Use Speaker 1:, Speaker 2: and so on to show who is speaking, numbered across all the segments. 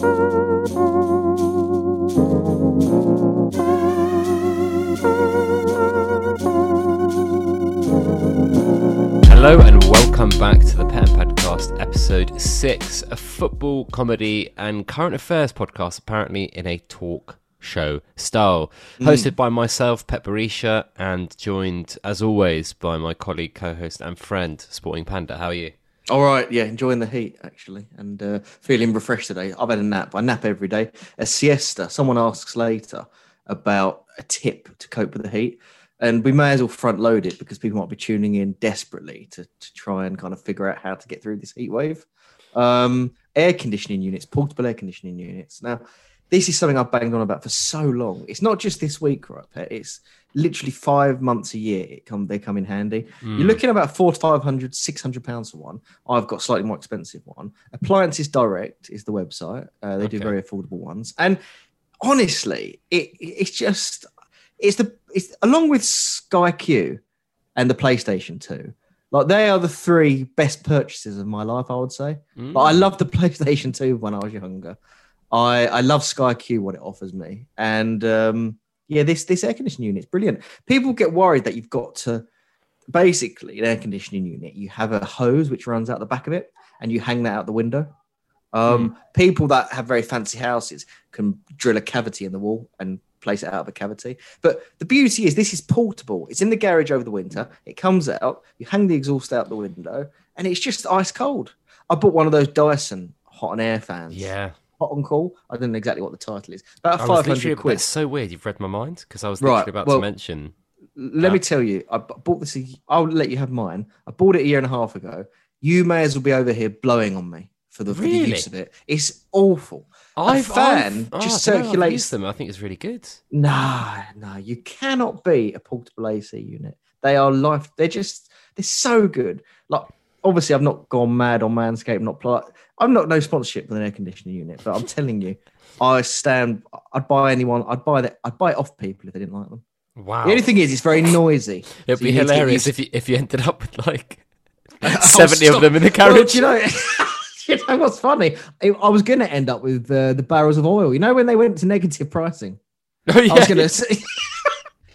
Speaker 1: Hello and welcome back to the Pen Podcast, episode six, a football comedy and current affairs podcast, apparently in a talk show style. Hmm. Hosted by myself, Pep Barisha, and joined, as always, by my colleague, co host, and friend, Sporting Panda. How are you?
Speaker 2: All right, yeah, enjoying the heat actually, and uh, feeling refreshed today. I've had a nap. I nap every day. A siesta. Someone asks later about a tip to cope with the heat, and we may as well front load it because people might be tuning in desperately to, to try and kind of figure out how to get through this heat wave. Um, air conditioning units, portable air conditioning units. Now, this is something I've banged on about for so long. It's not just this week, right? It's literally five months a year. It come they come in handy. You're looking at about four to 500, 600 pounds for one. I've got slightly more expensive one. Appliances Direct is the website. Uh, they do very affordable ones. And honestly, it it's just it's the it's along with Sky Q and the PlayStation 2. Like they are the three best purchases of my life, I would say.
Speaker 1: Mm.
Speaker 2: But I loved the PlayStation 2 when I was younger. I I love Sky Q what it offers me, and um, yeah, this this air conditioning unit is brilliant. People get worried that you've got to basically an air conditioning unit. You have a hose which runs out the back of it, and you hang that out the window. Um, People that have very fancy houses can drill a cavity in the wall and place it out of a cavity. But the beauty is this is portable. It's in the garage over the winter. It comes out. You hang the exhaust out the window, and it's just ice cold. I bought one of those Dyson hot and air fans.
Speaker 1: Yeah.
Speaker 2: Hot on Call. I don't know exactly what the title is. About five
Speaker 1: literally,
Speaker 2: hundred quid.
Speaker 1: That's so weird. You've read my mind because I was
Speaker 2: Right,
Speaker 1: about
Speaker 2: well-
Speaker 1: to mention.
Speaker 2: Let me tell you, I bought this. a- I'll let you have mine. I bought it a year and a half ago. You may as well be over here blowing on me for the, for the use of it. It's awful.
Speaker 1: I've,
Speaker 2: fan
Speaker 1: I've,
Speaker 2: just
Speaker 1: oh, I don't know, I've
Speaker 2: circulates-
Speaker 1: them. I think it's really good.
Speaker 2: No, no, you cannot be a portable AC unit. They are life. They're just they're so good. Like obviously, I've not gone mad on Manscaped. Not pl- I'm not no sponsorship with an air conditioning unit, but I'm telling you, I stand. I'd buy anyone. I'd buy that. I'd buy it off people if they didn't like them.
Speaker 1: Wow.
Speaker 2: The only thing is, it's very noisy.
Speaker 1: It'd
Speaker 2: So
Speaker 1: be
Speaker 2: you need to get
Speaker 1: hilarious if you if you ended up with like seventy of them in the carriage.
Speaker 2: do you know, you know what's funny? I I was going to end up with uh, the barrels of oil. You know when they went to negative pricing.
Speaker 1: oh, yeah.
Speaker 2: I was going to say.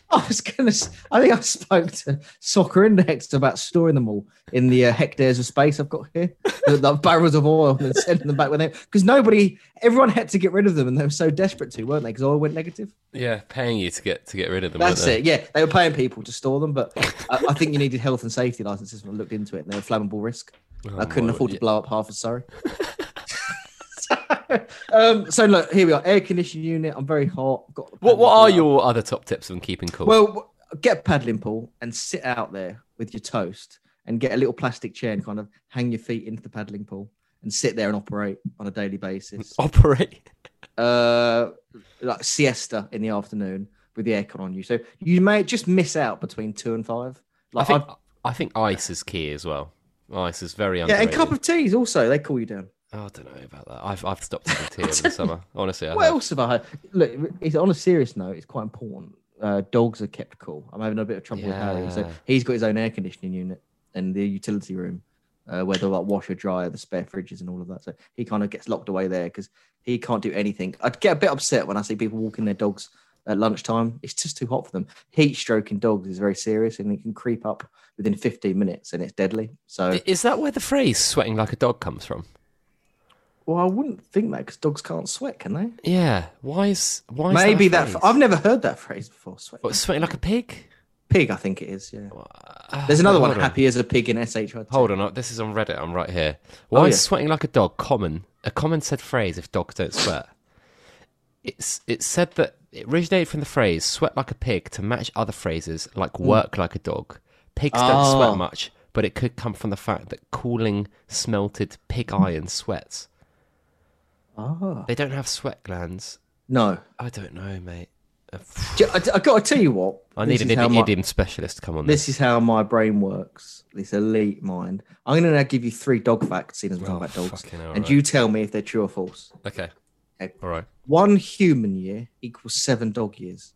Speaker 2: I was going to. I think I spoke to Soccer Index about storing them all in the uh, hectares of space I've got here, the, the barrels of oil, and sending them back with them because nobody, everyone had to get rid of them, and they were so desperate to, weren't they? Because oil went negative.
Speaker 1: yeah, paying you to get to get rid of them.
Speaker 2: That's
Speaker 1: they?
Speaker 2: it. Yeah, they were paying people to store them, but I, I think you needed health and safety licenses when I looked into it, and they were flammable risk.
Speaker 1: Oh,
Speaker 2: I couldn't
Speaker 1: my-
Speaker 2: afford to blow up half of Surrey. um, so look, here we are. Air conditioning unit. I'm very hot. Got
Speaker 1: What what are your other top tips on keeping cool?
Speaker 2: Well, get a paddling pool and sit out there with your toast, and get a little plastic chair and kind of hang your feet into the paddling pool and sit there and operate on a daily basis.
Speaker 1: operate.
Speaker 2: Uh, like siesta in the afternoon with the aircon on you. So you may just miss out between two and five.
Speaker 1: I
Speaker 2: Like
Speaker 1: think
Speaker 2: I've-
Speaker 1: I think ice is key as well. Ice is very
Speaker 2: yeah, and cup of teas also. They cool you down.
Speaker 1: Oh, I don't know about that. I've I've stopped drinking tea over the summer. Honestly, I
Speaker 2: What
Speaker 1: have.
Speaker 2: else have I had? Look, it's on a serious note. It's quite important. Uh, dogs are kept cool. I'm having a bit of trouble with Harry, so
Speaker 1: Yeah.
Speaker 2: he's got his own air conditioning unit and the utility room, uh, where the like washer, dryer, the spare fridges, and all of that. So he kind of gets locked away there because he can't do anything. I'd get a bit upset when I see people walking their dogs at lunchtime. It's just too hot for them. Heat stroking dogs is very serious, and it can creep up within 15 minutes, and it's deadly. So,
Speaker 1: Is that where the phrase "sweating like a dog" comes from?
Speaker 2: Well, I wouldn't think that because dogs can't sweat, can they?
Speaker 1: Yeah. Why is why? Is
Speaker 2: Maybe
Speaker 1: that. a
Speaker 2: that. I've never heard that phrase before. Sweat.
Speaker 1: What, sweating like a pig.
Speaker 2: Pig, I think it is. Yeah.
Speaker 1: Uh,
Speaker 2: There's another one.
Speaker 1: on.
Speaker 2: Happy as a pig in SHIT.
Speaker 1: Hold on, uh, this is on Reddit. I'm right here. Why
Speaker 2: Oh,
Speaker 1: is
Speaker 2: yeah.
Speaker 1: sweating like a dog common? A common said phrase if dogs don't sweat. It's it's said that it originated from the phrase "sweat like a pig" to match other phrases like "work like a dog." Pigs don't
Speaker 2: Oh.
Speaker 1: sweat much, but it could come from the fact that cooling smelted pig iron sweats.
Speaker 2: Oh
Speaker 1: They don't have sweat glands.
Speaker 2: no!
Speaker 1: I don't know, mate.
Speaker 2: I, I got to tell you what.
Speaker 1: I need an idiom,
Speaker 2: my-
Speaker 1: idiom specialist to come on this.
Speaker 2: This is how my brain works. This elite mind. I'm going to now give you three dog facts, seeing as we're
Speaker 1: Oh,
Speaker 2: talking about dogs,
Speaker 1: hell,
Speaker 2: and
Speaker 1: right.
Speaker 2: you tell me if they're true or false.
Speaker 1: Okay.
Speaker 2: Okay.
Speaker 1: All right.
Speaker 2: One human year equals seven dog years.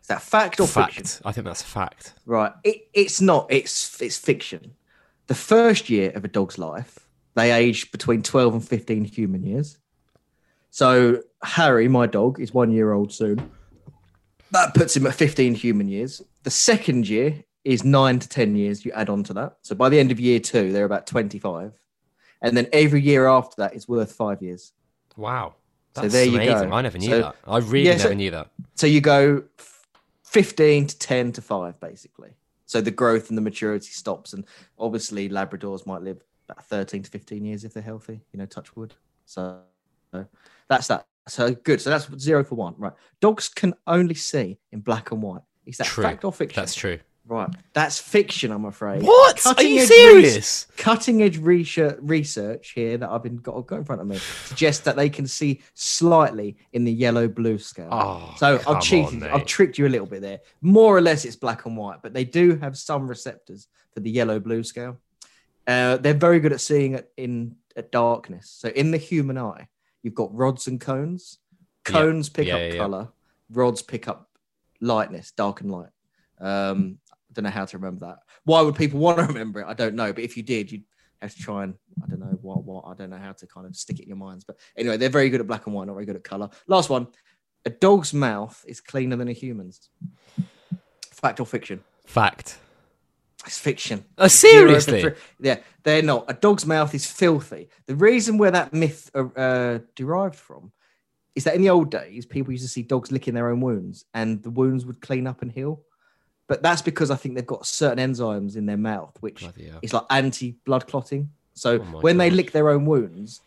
Speaker 2: Is that fact or fiction?
Speaker 1: Fact. I think that's a fact.
Speaker 2: Right. It, it's not. It's it's fiction. The first year of a dog's life they age between 12 and 15 human years. So Harry, my dog, is one year old soon. That puts him at 15 human years. The second year is nine to 10 years you add on to that. So by the end of year two, they're about 25. And then every year after that is worth five years.
Speaker 1: Wow.
Speaker 2: So
Speaker 1: That's
Speaker 2: there you go.
Speaker 1: I never knew
Speaker 2: So-
Speaker 1: that. I really
Speaker 2: Yeah,
Speaker 1: never
Speaker 2: so-
Speaker 1: knew that.
Speaker 2: So you go f- 15 to 10 to 5, basically. So the growth and the maturity stops. And obviously, Labradors might live about 13 to 15 years if they're healthy, you know, touch wood. So so that's that. So good. So that's zero for one. Right. Dogs can only see in black and white. Is that
Speaker 1: True.
Speaker 2: fact or fiction?
Speaker 1: That's true.
Speaker 2: right. That's fiction, I'm afraid.
Speaker 1: What? Are you serious?
Speaker 2: cutting edge research, research here that I've been got, got in front of me suggests that they can see slightly in the yellow blue scale.
Speaker 1: Oh,
Speaker 2: so I've cheated,
Speaker 1: on,
Speaker 2: I've tricked you a little bit there. More or less, it's black and white, but they do have some receptors for the yellow blue scale. Uh, they're very good at seeing it in at darkness. So in the human eye, you've got rods and cones.
Speaker 1: Yeah.
Speaker 2: Cones pick
Speaker 1: Yeah,
Speaker 2: up
Speaker 1: yeah.
Speaker 2: color. Rods pick up lightness, dark and light. Um, I don't know how to remember that. Why would people want to remember it? I don't know. But if you did, you'd have to try and I don't know what what I don't know how to kind of stick it in your minds. But anyway, they're very good at black and white, not very good at color. Last one. A dog's mouth is cleaner than a human's. Fact or fiction?
Speaker 1: Fact.
Speaker 2: It's fiction.
Speaker 1: Oh, seriously?
Speaker 2: Yeah, they're not. A dog's mouth is filthy. The reason where that myth uh, uh, derived from is that in the old days, people used to see dogs licking their own wounds, and the wounds would clean up and heal. But that's because I think they've got certain enzymes in their mouth, which is like anti-blood clotting. So
Speaker 1: Oh
Speaker 2: when they lick their own wounds,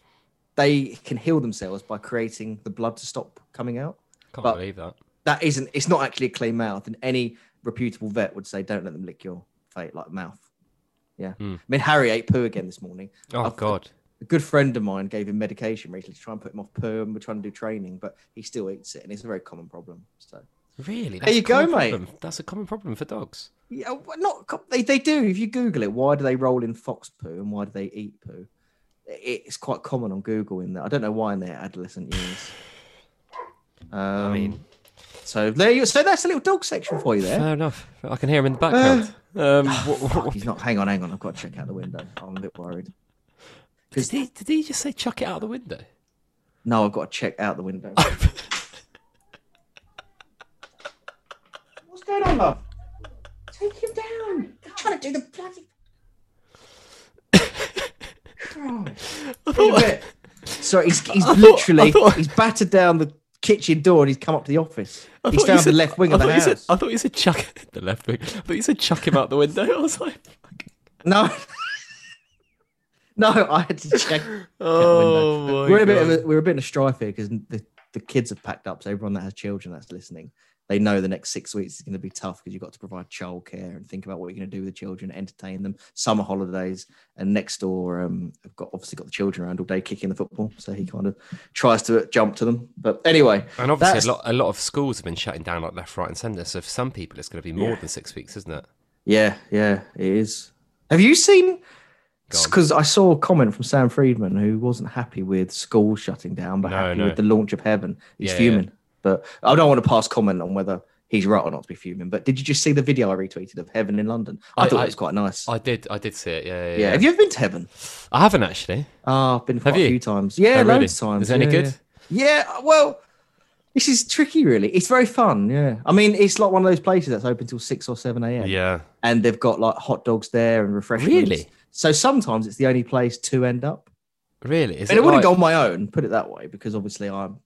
Speaker 2: they can heal themselves by creating the blood to stop coming out.
Speaker 1: Can't
Speaker 2: but-
Speaker 1: believe that.
Speaker 2: That isn't. It's not actually a clean mouth, and any reputable vet would say, "Don't let them lick your face like mouth." Yeah.
Speaker 1: Hmm.
Speaker 2: I mean, Harry ate poo again this morning.
Speaker 1: Oh,
Speaker 2: I've-
Speaker 1: God.
Speaker 2: A good friend of mine gave him medication recently to try and put him off poo, and we're trying to do training, but he still eats it, and it's a very common problem. So,
Speaker 1: Really?
Speaker 2: There you go, mate.
Speaker 1: problem. That's a common problem for dogs.
Speaker 2: yeah, well, not they. They do. If you Google it, why do they roll in fox poo and why do they eat poo? It's quite common on Google in there. I don't know why in their adolescent years. Um,
Speaker 1: I mean,
Speaker 2: so there you. So that's a little dog section for you there.
Speaker 1: fair enough. I can hear him in the background. Um, what, what,
Speaker 2: he's not. Hang on, hang on. I've got to check out the window. I'm a bit worried.
Speaker 1: did, he, did he just say chuck it out the window?
Speaker 2: No, I've got to check out the window. What's going on, love? Take him down. I'm trying to do the bloody. Christ. Wait a. Sorry, he's, he's
Speaker 1: I
Speaker 2: literally
Speaker 1: I thought-
Speaker 2: he's battered down the kitchen door and he's come up to the office.
Speaker 1: I
Speaker 2: He's found the left wing
Speaker 1: I
Speaker 2: of the house.
Speaker 1: Said, I thought you said chuck the left wing. I thought you said chuck him out the window. I was like, fuck.
Speaker 2: No, no, I had to check.
Speaker 1: oh
Speaker 2: we're in a bit
Speaker 1: God.
Speaker 2: of a, we're a bit in a strife here because the, the kids have packed up. So everyone that has children that's listening, they know the next six weeks is going to be tough because you've got to provide childcare and think about what you're going to do with the children, entertain them, summer holidays, and next door, um, I've got obviously got the children around all day kicking the football, so he kind of tries to jump to them. But anyway,
Speaker 1: And obviously, a lot, a lot of schools have been shutting down like left, right, and centre. So for some people, it's going to be more
Speaker 2: Yeah.
Speaker 1: than six weeks, isn't it?
Speaker 2: yeah, yeah, it is. Have you seen? Because I saw a comment from Sam Friedman who wasn't happy with schools shutting down, but
Speaker 1: No,
Speaker 2: happy
Speaker 1: no.
Speaker 2: with the launch of Heaven. He's
Speaker 1: Yeah,
Speaker 2: fuming. But I don't want to pass comment on whether he's right or not to be fuming. But did you just see the video I retweeted of Heaven in London? I,
Speaker 1: I-
Speaker 2: thought
Speaker 1: I-
Speaker 2: it was quite nice.
Speaker 1: I did, I did see it. Yeah, yeah.
Speaker 2: yeah.
Speaker 1: yeah.
Speaker 2: Have you ever been to Heaven?
Speaker 1: I haven't actually.
Speaker 2: Ah, I've been quite
Speaker 1: Have
Speaker 2: a
Speaker 1: you?
Speaker 2: few times. Yeah,
Speaker 1: Oh, really?
Speaker 2: loads of times.
Speaker 1: Is it any
Speaker 2: Yeah,
Speaker 1: good?
Speaker 2: Yeah. Yeah, well, this is tricky, really. It's very fun. Yeah, I mean, it's like one of those places that's open till six or seven a.m.
Speaker 1: Yeah.
Speaker 2: and they've got like hot dogs there and refreshments.
Speaker 1: Really?
Speaker 2: So sometimes it's the only place to end up.
Speaker 1: Really? Is
Speaker 2: and
Speaker 1: it
Speaker 2: I wouldn't go on my own, put it that way, because obviously I'm.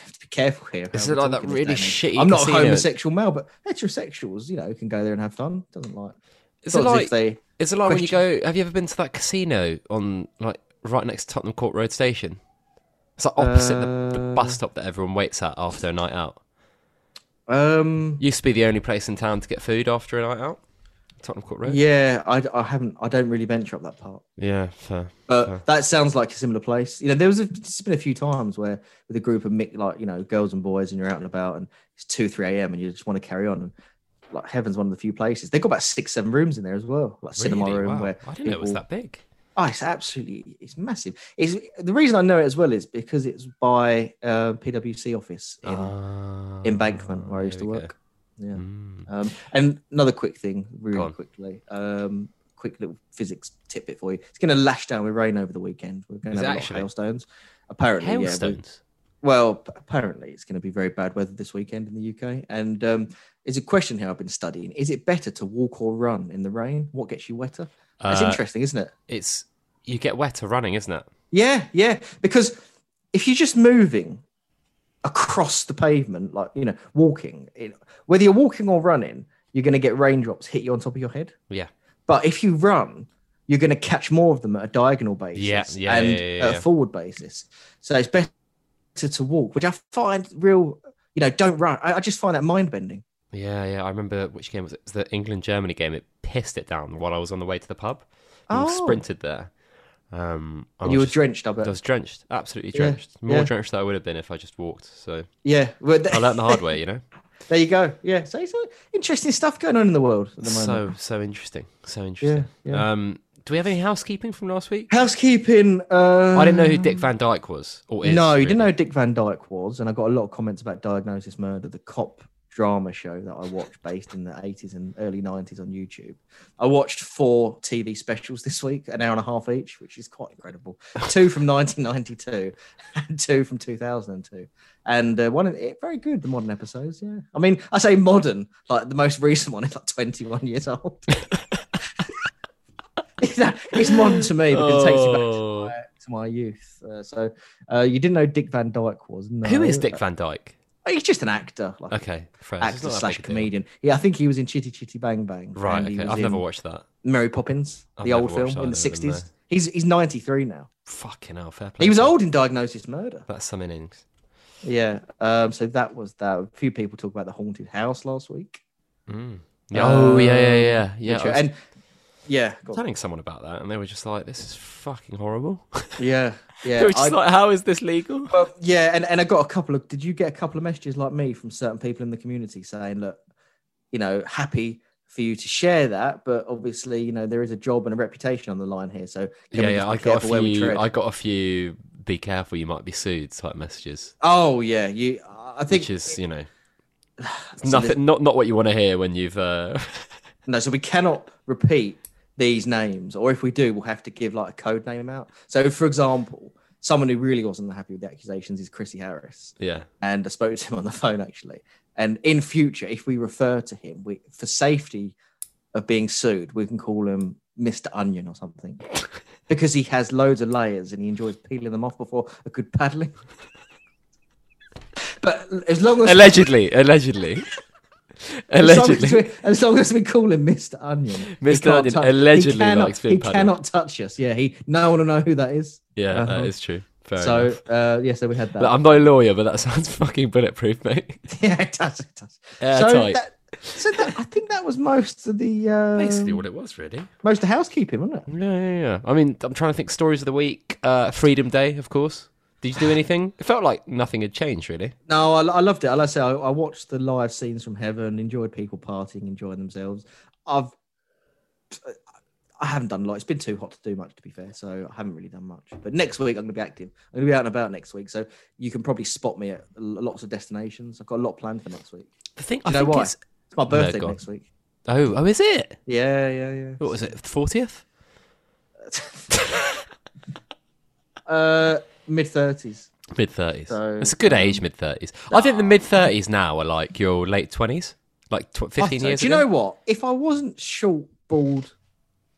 Speaker 2: Have to be careful here.
Speaker 1: Is it like that really
Speaker 2: day and age.
Speaker 1: shitty
Speaker 2: I'm not a homosexual male, but heterosexuals, you know, can go there and have fun. Doesn't like.
Speaker 1: Is it like?
Speaker 2: they?
Speaker 1: Is it like when you go? Have you ever been to that casino on like right next to Tottenham Court Road Station? It's like opposite the, the
Speaker 2: Uh,
Speaker 1: bus stop that everyone waits at after a night out.
Speaker 2: Um.
Speaker 1: Used to be the only place in town to get food after a night out. Tottenham Court Road.
Speaker 2: Yeah, I, I haven't. I don't really venture up that part.
Speaker 1: Yeah, fair.
Speaker 2: But
Speaker 1: fair.
Speaker 2: that sounds like a similar place. You know, there was a, it's been a few times where with a group of like you know girls and boys, and you're out and about, and it's two, three a.m. and you just want to carry on. And like Heaven's one of the few places they've got about six, seven rooms in there as well, like cinema room
Speaker 1: Wow.
Speaker 2: where
Speaker 1: I didn't know it was that big.
Speaker 2: Oh, it's absolutely it's massive. It's the reason I know it as well is because it's by uh, PwC office in Embankment where I used to work. Yeah.
Speaker 1: Mm.
Speaker 2: Um, and another quick thing, really quickly. Um, quick little physics tidbit for you. It's going to lash down with rain over the weekend. We're going to have a lot of hailstones. Apparently, yeah.
Speaker 1: Hailstones.
Speaker 2: well, apparently it's going to be very bad weather this weekend in the UK. And um, it's a question here I've been studying: Is it better to walk or run in the rain? What gets you wetter? That's
Speaker 1: Uh,
Speaker 2: interesting, isn't it?
Speaker 1: It's you get wetter running, isn't it?
Speaker 2: Yeah, yeah. Because if you're just moving across the pavement, like you know, walking, it, whether you're walking or running, you're going to get raindrops hit you on top of your head.
Speaker 1: Yeah.
Speaker 2: But if you run, you're going to catch more of them at a diagonal basis
Speaker 1: Yeah, yeah,
Speaker 2: and
Speaker 1: yeah, yeah,
Speaker 2: at a forward basis. So it's better to walk, which I find real. You know, don't run. I, I just find that mind bending.
Speaker 1: Yeah, yeah. I remember which game was it? It was the England Germany game. It pissed it down while I was on the way to the pub. We
Speaker 2: Oh.
Speaker 1: sprinted there. Um,
Speaker 2: you were
Speaker 1: just-
Speaker 2: drenched, I bet.
Speaker 1: I was drenched, absolutely
Speaker 2: Yeah,
Speaker 1: drenched. More
Speaker 2: yeah.
Speaker 1: drenched than I would have been if I just walked. So
Speaker 2: Yeah, well,
Speaker 1: I learned the hard way, you know.
Speaker 2: there you go. Yeah, so it's interesting stuff going on in the world at the moment.
Speaker 1: So so interesting, so interesting.
Speaker 2: yeah, yeah.
Speaker 1: Um, do we have any housekeeping from last week?
Speaker 2: Housekeeping. Uh,
Speaker 1: I didn't know who Dick Van Dyke was. Or is,
Speaker 2: no, you
Speaker 1: really.
Speaker 2: didn't know who Dick Van Dyke was, and I got a lot of comments about Diagnosis Murder, the cop drama show that I watched based in the 80s and early 90s on YouTube. I watched four TV specials this week, an hour and a half each, which is quite incredible. Two from 1992 and two from 2002. And uh, one of it, very good, the modern episodes. Yeah. I mean, I say modern, like the most recent one is like 21 years old. it's modern to me because it takes you back to
Speaker 1: Oh.
Speaker 2: my, to my youth. Uh, so uh, you didn't know Dick Van Dyke was? No.
Speaker 1: Who is Dick Van Dyke?
Speaker 2: He's just an actor, like
Speaker 1: Okay, fair.
Speaker 2: Actor slash comedian. Yeah, I think he was in Chitty Chitty Bang Bang.
Speaker 1: Right. Okay. I've never watched that.
Speaker 2: Mary Poppins,
Speaker 1: I've
Speaker 2: the old film in the
Speaker 1: either of them,
Speaker 2: sixties. He's he's ninety three now.
Speaker 1: Fucking hell, fair play.
Speaker 2: He was old in Diagnosis Murder.
Speaker 1: That's some innings.
Speaker 2: Yeah. Um. So that was that. A few people talk about the haunted house last week.
Speaker 1: Mm. Yeah, oh yeah, yeah, yeah, yeah. Was
Speaker 2: and yeah,
Speaker 1: telling someone about that, and they were just like, "This is fucking horrible."
Speaker 2: yeah, yeah.
Speaker 1: they were just
Speaker 2: I-
Speaker 1: like, "How is this legal?"
Speaker 2: Well, yeah, and, and I got a couple of. Did you get a couple of messages like me from certain people in the community saying, "Look, you know, happy for you to share that, but obviously, you know, there is a job and a reputation on the line here. So
Speaker 1: yeah, yeah. I got a
Speaker 2: careful where we
Speaker 1: few. I got a few. Be careful, you might be sued. Type messages,
Speaker 2: Oh yeah, you. I think
Speaker 1: which is you know nothing. Not not what you want to hear when you've. Uh...
Speaker 2: No, so we cannot repeat these names, or if we do, we'll have to give like a code name out. So, for example, someone who really wasn't happy with the accusations is Chrissy Harris.
Speaker 1: yeah,
Speaker 2: and I spoke to him on the phone actually. And in future, if we refer to him, we for safety of being sued, we can call him Mr. Onion or something, because he has loads of layers and he enjoys peeling them off before a good paddling. but as long as
Speaker 1: allegedly, allegedly,
Speaker 2: as long as,
Speaker 1: allegedly.
Speaker 2: we, as long as we call him Mr. Onion, he
Speaker 1: Mr. Onion
Speaker 2: tou-
Speaker 1: allegedly
Speaker 2: he cannot,
Speaker 1: likes being
Speaker 2: he
Speaker 1: paddled.
Speaker 2: cannot touch us. Yeah, he no one will know who that is.
Speaker 1: Yeah, that
Speaker 2: Uh-huh.
Speaker 1: is true. Fair
Speaker 2: so
Speaker 1: enough.
Speaker 2: uh, yeah, so we had that.
Speaker 1: Look, I'm not a lawyer, but that sounds fucking bulletproof, mate.
Speaker 2: yeah, it does. It does. so
Speaker 1: Airtight.
Speaker 2: that, so that, I think that was most of the um,
Speaker 1: Basically, what it was, really.
Speaker 2: most of the housekeeping, wasn't it?
Speaker 1: Yeah, yeah, yeah. I mean, I'm trying to think stories of the week. Uh, Freedom Day, of course. Did you do anything? It felt like nothing had changed, really.
Speaker 2: No, I, I loved it. Like I say, I, I watched the live scenes from heaven, enjoyed people partying, enjoying themselves. I've I haven't done a lot. It's been too hot to do much, to be fair. So I haven't really done much. But next week I'm going to be active. I'm going to be out and about next week, so you can probably spot me at lots of destinations. I've got a lot planned for next week.
Speaker 1: The thing,
Speaker 2: You
Speaker 1: I
Speaker 2: know
Speaker 1: think
Speaker 2: why?
Speaker 1: it's.
Speaker 2: It's my birthday
Speaker 1: go on.
Speaker 2: next week.
Speaker 1: Oh, oh, is it?
Speaker 2: Yeah, yeah, yeah.
Speaker 1: What was it? Fortieth?
Speaker 2: Uh, mid thirties.
Speaker 1: Mid thirties.
Speaker 2: So,
Speaker 1: it's a good um, age, mid thirties. I think the mid thirties now are like your late twenties, like tw- fifteen years.
Speaker 2: Do you
Speaker 1: ago.
Speaker 2: know what? If I wasn't short, bald,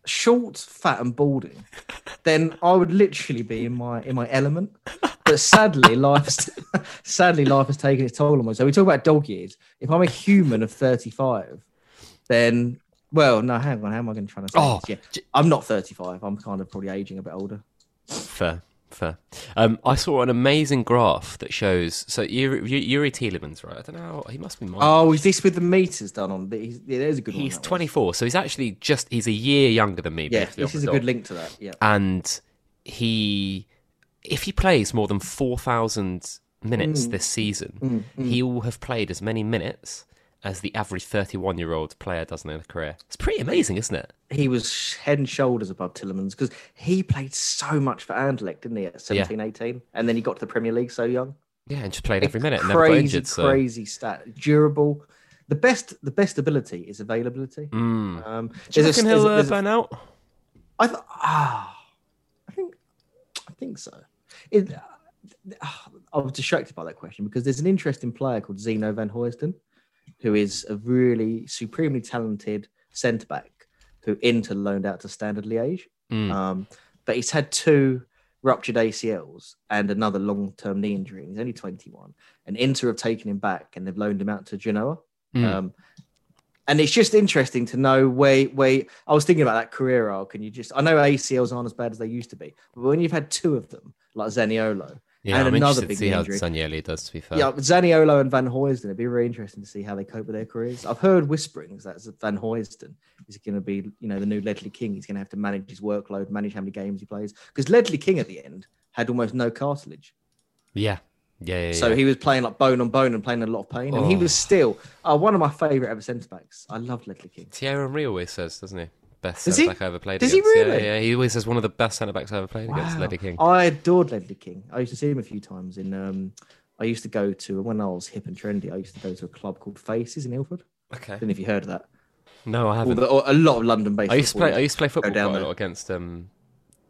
Speaker 2: short, fat, and balding, then I would literally be in my in my element. But sadly, life's sadly life has taken its toll on me. So we talk about dog years. If I'm a human of 35, then well, no, hang on. How am I going to try to say
Speaker 1: Oh,
Speaker 2: this? Yeah, I'm not 35. I'm kind of probably aging a bit older.
Speaker 1: Fair, fair. Um, I saw an amazing graph that shows. So Yuri, Youri Tielemans, right? I don't know. He must be.
Speaker 2: Oh, is this with the meters done on? He's, yeah, there's a good one.
Speaker 1: he's
Speaker 2: that one.
Speaker 1: 24, so he's actually just he's a year younger than me.
Speaker 2: Yeah, this is a good link to that. Yeah.
Speaker 1: and he if he plays more than 4000 minutes
Speaker 2: Mm.
Speaker 1: this season he will have played as many minutes as the average 31 year old player does in a career it's pretty amazing isn't it
Speaker 2: he was head and shoulders above Tielemans because he played so much for Anderlecht, didn't he, at 17, 18? And then he got to the Premier League so young.
Speaker 1: yeah and just played every minute and never got
Speaker 2: crazy,
Speaker 1: injured so
Speaker 2: crazy stat. Durable. the best the best ability is availability.
Speaker 1: Mm.
Speaker 2: Um,
Speaker 1: Do you reckon he'll uh, burn out?
Speaker 2: I th- ah, I think I think so. It, I was distracted by that question because there's an interesting player called Zinho Vanheusden, who is a really supremely talented centre back who Inter loaned out to Standard Liège.
Speaker 1: Mm.
Speaker 2: Um, but he's had two ruptured ACLs and another long-term knee injury. He's only 21, and Inter have taken him back and they've loaned him out to Genoa.
Speaker 1: Mm.
Speaker 2: Um, and it's just interesting to know where where I was thinking about that career arc, and you just I know ACLs aren't as bad as they used to be, but when you've had two of them, like Zaniolo,
Speaker 1: yeah,
Speaker 2: and
Speaker 1: I'm
Speaker 2: another big
Speaker 1: to see how
Speaker 2: injury.
Speaker 1: Zaniolo does. To be fair,
Speaker 2: yeah, Zaniolo and Vanheusden, it'd be really interesting to see how they cope with their careers. I've heard whisperings that Vanheusden is going to be, you know, the new Ledley King. He's going to have to manage his workload, manage how many games he plays, because Ledley King at the end had almost no cartilage.
Speaker 1: yeah, yeah, yeah.
Speaker 2: So
Speaker 1: yeah.
Speaker 2: he was playing like bone on bone and playing a lot of pain. And he
Speaker 1: Oh.
Speaker 2: was still uh, one of my favourite ever centre backs. I love Ledley King.
Speaker 1: Thierry Henry always says, doesn't he? Best centre back I ever played
Speaker 2: Does he
Speaker 1: against.
Speaker 2: really?
Speaker 1: Yeah, yeah. He always says one of the best centre backs I ever played against, Ledley King.
Speaker 2: I adored Ledley King. I used to see him a few times in. Um, I used to go to when I was hip and trendy. I used to go to a club called Faces in Ilford.
Speaker 1: Okay, I
Speaker 2: don't know if you heard of that.
Speaker 1: No, I haven't.
Speaker 2: or a lot of London-based.
Speaker 1: I used to play. I used to play football
Speaker 2: down
Speaker 1: quite a lot against um,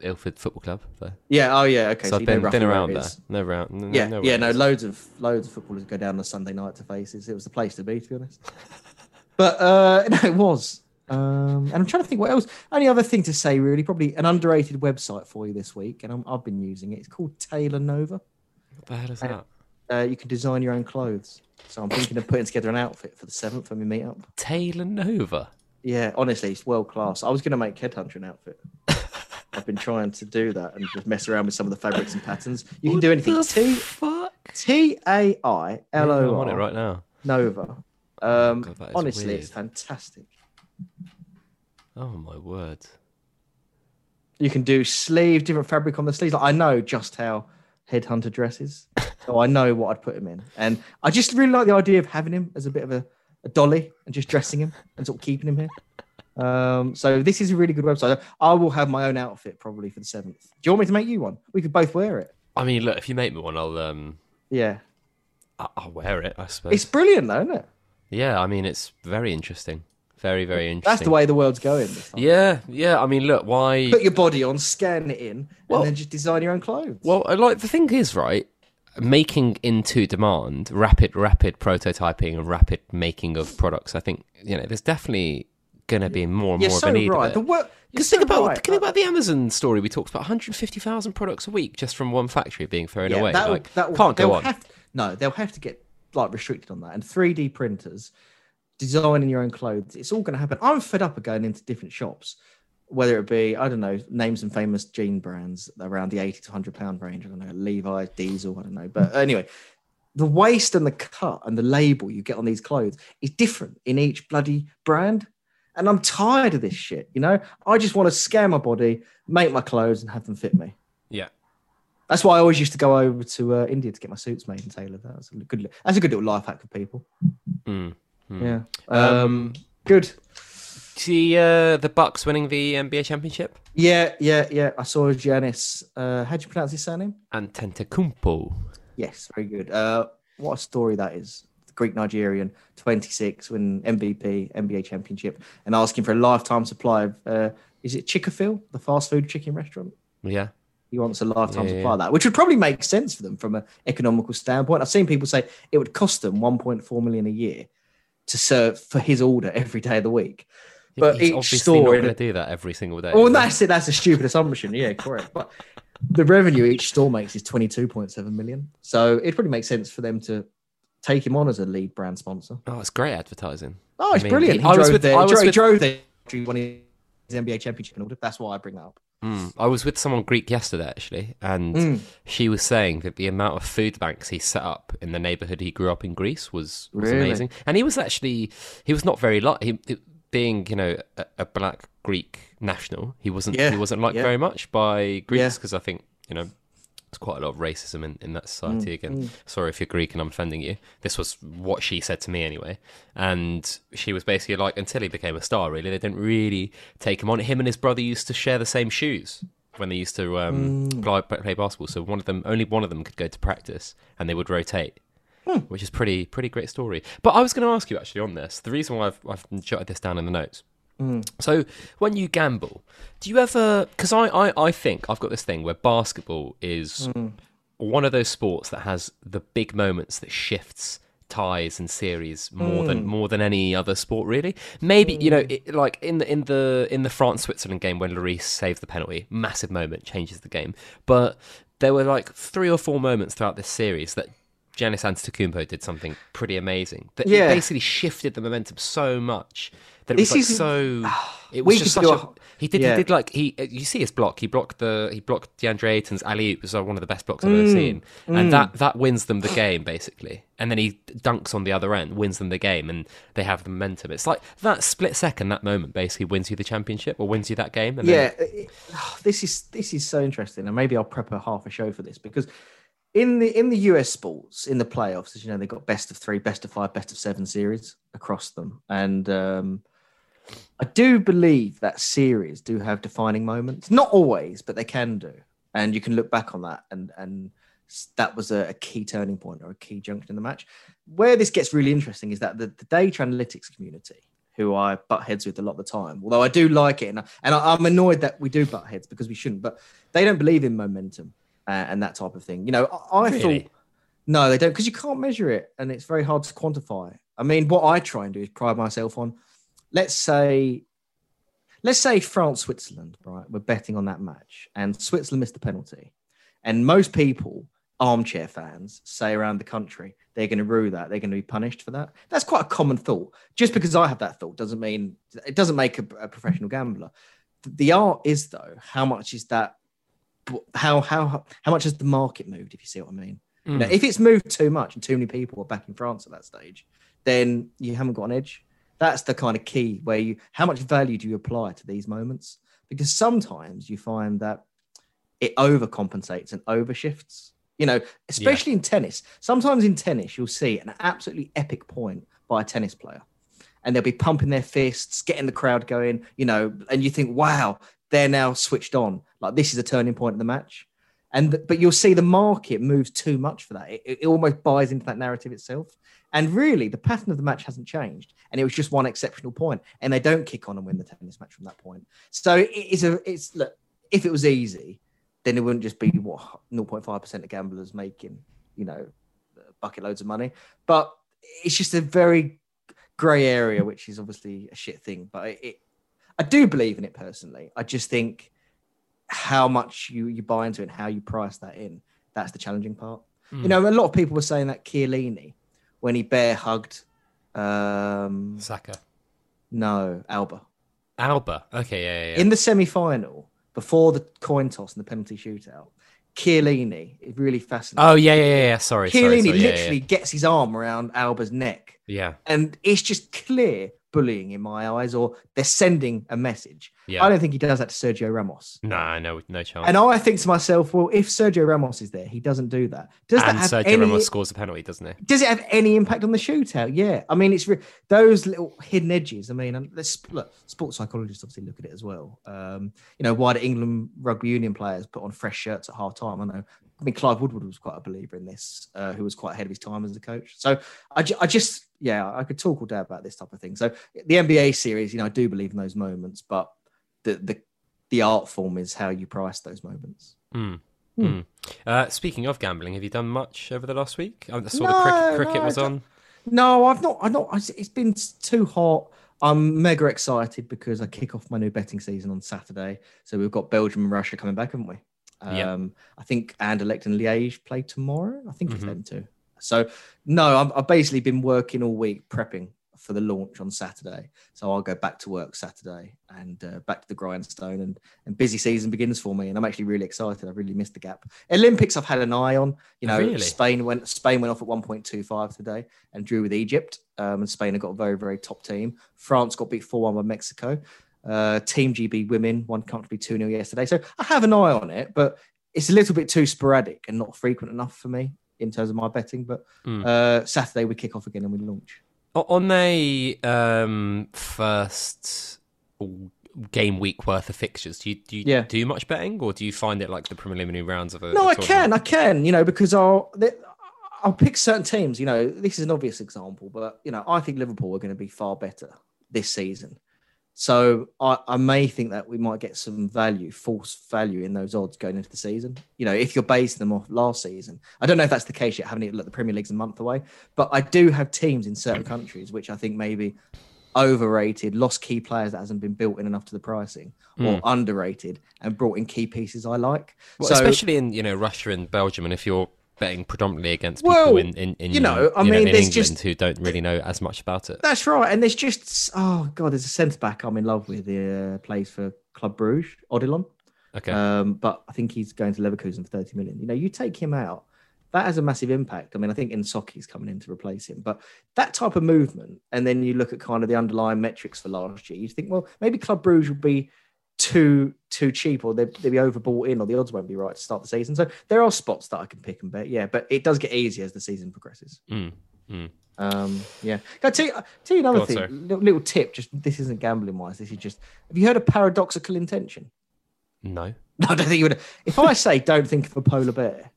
Speaker 1: Ilford Football Club. Though.
Speaker 2: Yeah. Oh, yeah. Okay.
Speaker 1: so I've been, been around there. No round. No,
Speaker 2: Yeah.
Speaker 1: no
Speaker 2: yeah. No. Loads of loads of footballers go down on a Sunday night to Faces. It was the place to be, to be honest. but uh, no, it was. Um, and I'm trying to think what else. Only other thing to say, really, probably an underrated website for you this week, and I'm, I've been using it. It's called Tailornova.
Speaker 1: What the hell is that?
Speaker 2: Uh, you can design your own clothes. So I'm thinking of putting together an outfit for the seventh when we meet up.
Speaker 1: Tailornova.
Speaker 2: Yeah, honestly, it's world class. I was going to make Headhunter an outfit. I've been trying to do that and just mess around with some of the fabrics and patterns. You can do anything. T
Speaker 1: fuck?
Speaker 2: T A I L
Speaker 1: I'm it right now.
Speaker 2: Nova. Um,
Speaker 1: God,
Speaker 2: honestly,
Speaker 1: weird.
Speaker 2: it's fantastic.
Speaker 1: Oh my word.
Speaker 2: You can do sleeve, different fabric on the sleeves. Like, I know just how Headhunter dresses, so I know what I'd put him in. And I just really like the idea of having him as a bit of a, a dolly and just dressing him and sort of keeping him here. Um, so this is a really good website. I will have my own outfit probably for the seventh. Do you want me to make you one? We could both wear it.
Speaker 1: I mean, look, if you make me one, I'll um,
Speaker 2: Yeah,
Speaker 1: I- I'll wear it. I suppose.
Speaker 2: it's brilliant though, isn't it?
Speaker 1: Yeah, I mean, it's very interesting. Very, very interesting.
Speaker 2: That's the way the world's going.
Speaker 1: Yeah, yeah. I mean, look, why?
Speaker 2: Put your body on, scan it in,
Speaker 1: Well-
Speaker 2: and then just design your own clothes.
Speaker 1: Well, I like the thing is right. Making into demand, rapid, rapid prototyping and rapid making of products. I think you know there's definitely going to be more and
Speaker 2: You're
Speaker 1: more
Speaker 2: so
Speaker 1: of a need
Speaker 2: right. The work.
Speaker 1: Because think about think about the Amazon story we talked about. 150,000 products a week just from one factory being thrown away.
Speaker 2: That,
Speaker 1: like, can't go on.
Speaker 2: Have, no, they'll have to get like restricted on that. And 3D printers, designing your own clothes, it's all going to happen. I'm fed up of going into different shops, whether it be I don't know, names and famous jean brands around the 80 to 100 pound range. I don't know, Levi's, Diesel, I don't know. But anyway, the waist and the cut and the label you get on these clothes is different in each bloody brand. And I'm tired of this shit, you know? I just want to scan my body, make my clothes, and have them fit me.
Speaker 1: Yeah.
Speaker 2: That's why I always used to go over to uh, India to get my suits made and tailored. That's a good. That's a good little life hack for people.
Speaker 1: Mm. Mm.
Speaker 2: Yeah.
Speaker 1: Um,
Speaker 2: Um. Good.
Speaker 1: See uh, the Bucks winning the NBA championship
Speaker 2: Yeah. Yeah. Yeah. I saw Giannis. Uh, how do you pronounce his surname?
Speaker 1: Antetokounmpo.
Speaker 2: Yes. Very good. Uh, what a story that is. The Greek Nigerian, 26, win MVP, NBA championship, and asking for a lifetime supply of. Uh, is it Chickafil, the fast food chicken restaurant?
Speaker 1: Yeah.
Speaker 2: He wants a lifetime
Speaker 1: Yeah,
Speaker 2: supply of that, which would probably make sense for them from an economical standpoint. I've seen people say it would cost them 1.4 million a year to serve for his order every day of the week.
Speaker 1: Yeah,
Speaker 2: But
Speaker 1: he's
Speaker 2: each
Speaker 1: obviously
Speaker 2: store
Speaker 1: not
Speaker 2: in
Speaker 1: going to do that every single day.
Speaker 2: Well,
Speaker 1: he?
Speaker 2: that's it. That's a stupid assumption. Yeah, correct. But the revenue each store makes is 22.7 million. So it probably makes sense for them to take him on as a lead brand sponsor.
Speaker 1: Oh, it's great advertising.
Speaker 2: Oh, it's
Speaker 1: I mean,
Speaker 2: brilliant.
Speaker 1: he- I was
Speaker 2: drove
Speaker 1: with-
Speaker 2: there.
Speaker 1: I
Speaker 2: he
Speaker 1: was
Speaker 2: he
Speaker 1: with-
Speaker 2: drove there. He won his NBA championship in order. That's why I bring that up.
Speaker 1: Mm. I was with someone Greek yesterday actually, and
Speaker 2: Mm.
Speaker 1: she was saying that the amount of food banks he set up in the neighborhood he grew up in Greece was, was
Speaker 2: Really?
Speaker 1: amazing. And he was actually he was not very like he, being you know a, a black Greek national. He wasn't
Speaker 2: Yeah,
Speaker 1: he wasn't liked
Speaker 2: yeah.
Speaker 1: very much by Greeks
Speaker 2: Yeah.
Speaker 1: because I think you know. There's quite a lot of racism in, in that society
Speaker 2: Mm,
Speaker 1: again. Sorry if you're Greek and I'm offending you. This was what she said to me anyway. And she was basically like, until he became a star, really, they didn't really take him on. Him and his brother used to share the same shoes when they used to um,
Speaker 2: Mm.
Speaker 1: play, play basketball. So one of them, only one of them could go to practice and they would rotate. which is pretty pretty great story. But I was going to ask you actually on this. The reason why I've, I've jotted this down in the notes. Mm. So when you gamble, do you ever? Because I, I I think I've got this thing where basketball is mm. one of those sports that has the big moments that shifts ties and series more than mm. more than any other sport really. Maybe you know it, like in the in the in the France Switzerland game when Lloris saved the penalty massive moment changes the game. But there were like three or four moments throughout this series that Giannis Antetokounmpo did something pretty amazing that
Speaker 2: Yeah.
Speaker 1: it basically shifted the momentum so much that it was like so it was just such a,
Speaker 2: a-
Speaker 1: he did
Speaker 2: yeah.
Speaker 1: he did like he you see his block he blocked the he blocked DeAndre Ayton's alley oop was uh, one of the best blocks I've
Speaker 2: Mm.
Speaker 1: ever seen and that that wins them the game basically and then he dunks on the other end wins them the game and they have the momentum it's like that split second that moment basically wins you the championship or wins you that game and
Speaker 2: yeah,
Speaker 1: then,
Speaker 2: it- oh, this is this is so interesting, and maybe I'll prep a half a show for this because in the in the US sports in the playoffs, as you know, they've got best of three, best of five, best of seven series across them, and um, I do believe that series do have defining moments. Not always, but they can do, and you can look back on that and and that was a, a key turning point or a key junction in the match. Where this gets really interesting is that the, the data analytics community, who I butt heads with a lot of the time, although I do like it, and, I, and I, I'm annoyed that we do butt heads because we shouldn't, but they don't believe in momentum uh, and that type of thing. You know, I, I
Speaker 1: Really?
Speaker 2: thought no, they don't because you can't measure it and it's very hard to quantify. I mean, what I try and do is pride myself on, let's say, let's say France Switzerland, right? We're betting on that match and Switzerland missed the penalty, and most people, armchair fans, say around the country they're going to rue that they're going to be punished for that. That's quite a common thought. Just because I have that thought doesn't mean it doesn't make a, a professional gambler. The art is though, how much is that? How how how much has the market moved? If you see what I mean. You know, hmm. if it's moved too much and too many people are back in France at that stage, then you haven't got an edge. That's the kind of key where you how much value do you apply to these moments? Because sometimes you find that it overcompensates and overshifts. You know, especially in tennis. Sometimes in tennis, you'll see an absolutely epic point by a tennis player, and they'll be pumping their fists, getting the crowd going. You know, and you think, wow, they're now switched on. Like this is a turning point in the match and but you'll see the market moves too much for that. It, it almost buys into that narrative itself. And really, the pattern of the match hasn't changed, and it was just one exceptional point, and they don't kick on and win the tennis match from that point. So it is a it's look if it was easy, then it wouldn't just be what 0.5 percent of gamblers making you know bucket loads of money, but it's just a very grey area, which is obviously a shit thing. But it I do believe in it personally. I just think how much you you buy into it and how you price that in that's the challenging part you know a lot of people were saying that Chiellini when he bear hugged um
Speaker 1: Saka
Speaker 2: no Alba
Speaker 1: Alba okay yeah yeah, yeah.
Speaker 2: in the semi-final before the coin toss and the penalty shootout Chiellini is really fascinating
Speaker 1: oh yeah yeah yeah, yeah. sorry sorry,
Speaker 2: Chiellini
Speaker 1: sorry. Yeah, yeah,
Speaker 2: literally gets his arm around Alba's neck
Speaker 1: yeah
Speaker 2: and it's just clear bullying in my eyes or they're sending a message
Speaker 1: yeah,
Speaker 2: I don't think he does that to Sergio Ramos
Speaker 1: nah no no chance
Speaker 2: And I think to myself, well, if Sergio Ramos is there, he doesn't do that. Does
Speaker 1: and
Speaker 2: that have
Speaker 1: Sergio
Speaker 2: any?
Speaker 1: Ramos scores a penalty doesn't he
Speaker 2: Does it have any impact on the shootout? Yeah, I mean, it's re- those little hidden edges. I mean, let's look. Sports psychologists obviously look at it as well. Um, you know, why do England rugby union players put on fresh shirts at half time? I know. I mean, Clive Woodward was quite a believer in this, uh, who was quite ahead of his time as a coach. So I, ju- I just, yeah, I could talk all day about this type of thing. So the NBA series, you know, I do believe in those moments, but the the the art form is how you price those moments.
Speaker 1: Mm. Mm. Uh, speaking of gambling, have you done much over the last week? I saw
Speaker 2: No,
Speaker 1: the cricket, cricket
Speaker 2: no,
Speaker 1: was on.
Speaker 2: No, I've not. I've not. It's been too hot. I'm mega excited because I kick off my new betting season on Saturday. So we've got Belgium and Russia coming back, haven't we? Um,
Speaker 1: Yeah.
Speaker 2: I think Anderlecht and Liège play tomorrow. I think it's
Speaker 1: Mhm.
Speaker 2: them too. So no, I've, I've basically been working all week prepping for the launch on Saturday. So I'll go back to work Saturday and uh, back to the grindstone and and busy season begins for me. And I'm actually really excited. I've really missed the gap. Olympics, I've had an eye on. You know,
Speaker 1: Really?
Speaker 2: Spain went Spain went off at 1.25 today and drew with Egypt. Um, and Spain have got a very very top team. France got beat 4-1 by Mexico. Uh, Team GB women won comfortably 2 0 yesterday. So I have an eye on it, but it's a little bit too sporadic and not frequent enough for me in terms of my betting. But
Speaker 1: Mm.
Speaker 2: uh, Saturday we kick off again and we launch.
Speaker 1: On a um, first game week worth of fixtures, do you do you
Speaker 2: Yeah.
Speaker 1: do much betting, or do you find it like the preliminary rounds of a?
Speaker 2: No,
Speaker 1: a
Speaker 2: I can, I can, you know, because I'll. I'll pick certain teams. You know, this is an obvious example, but you know, I think Liverpool are going to be far better this season. So I, I may think that we might get some value, false value in those odds going into the season. You know, if you're basing them off last season, I don't know if that's the case yet. Having it look, at the Premier League's a month away, but I do have teams in certain countries which I think maybe overrated, lost key players that hasn't been built in enough to the pricing, or
Speaker 1: Hmm.
Speaker 2: underrated and brought in key pieces I like.
Speaker 1: Well,
Speaker 2: so
Speaker 1: especially in you know Russia and Belgium, and if you're betting predominantly against
Speaker 2: Well,
Speaker 1: people in, in, in
Speaker 2: you know, I mean, there's
Speaker 1: England
Speaker 2: just-
Speaker 1: who don't really know as much about it.
Speaker 2: That's right. And there's just oh god, there's a centre back I'm in love with. He uh, plays for Club Bruges, Odilon.
Speaker 1: Okay,
Speaker 2: Um, but I think he's going to Leverkusen for 30 million. You know, you take him out, that has a massive impact. I mean, I think Nsoki's coming in to replace him, but that type of movement, and then you look at kind of the underlying metrics for last year, you think, well, maybe Club Bruges will be too too cheap, or they'd, they'd be overbought in, or the odds won't be right to start the season. So there are spots that I can pick and bet, yeah, but it does get easier as the season progresses.
Speaker 1: Mm, mm.
Speaker 2: Um, yeah. Can I tell you, tell you another
Speaker 1: Go
Speaker 2: thing, little, little tip. Just this isn't gambling wise. This is just. Have you heard of paradoxical intention?
Speaker 1: no,
Speaker 2: No, I don't think you would. If I say don't think of a polar bear,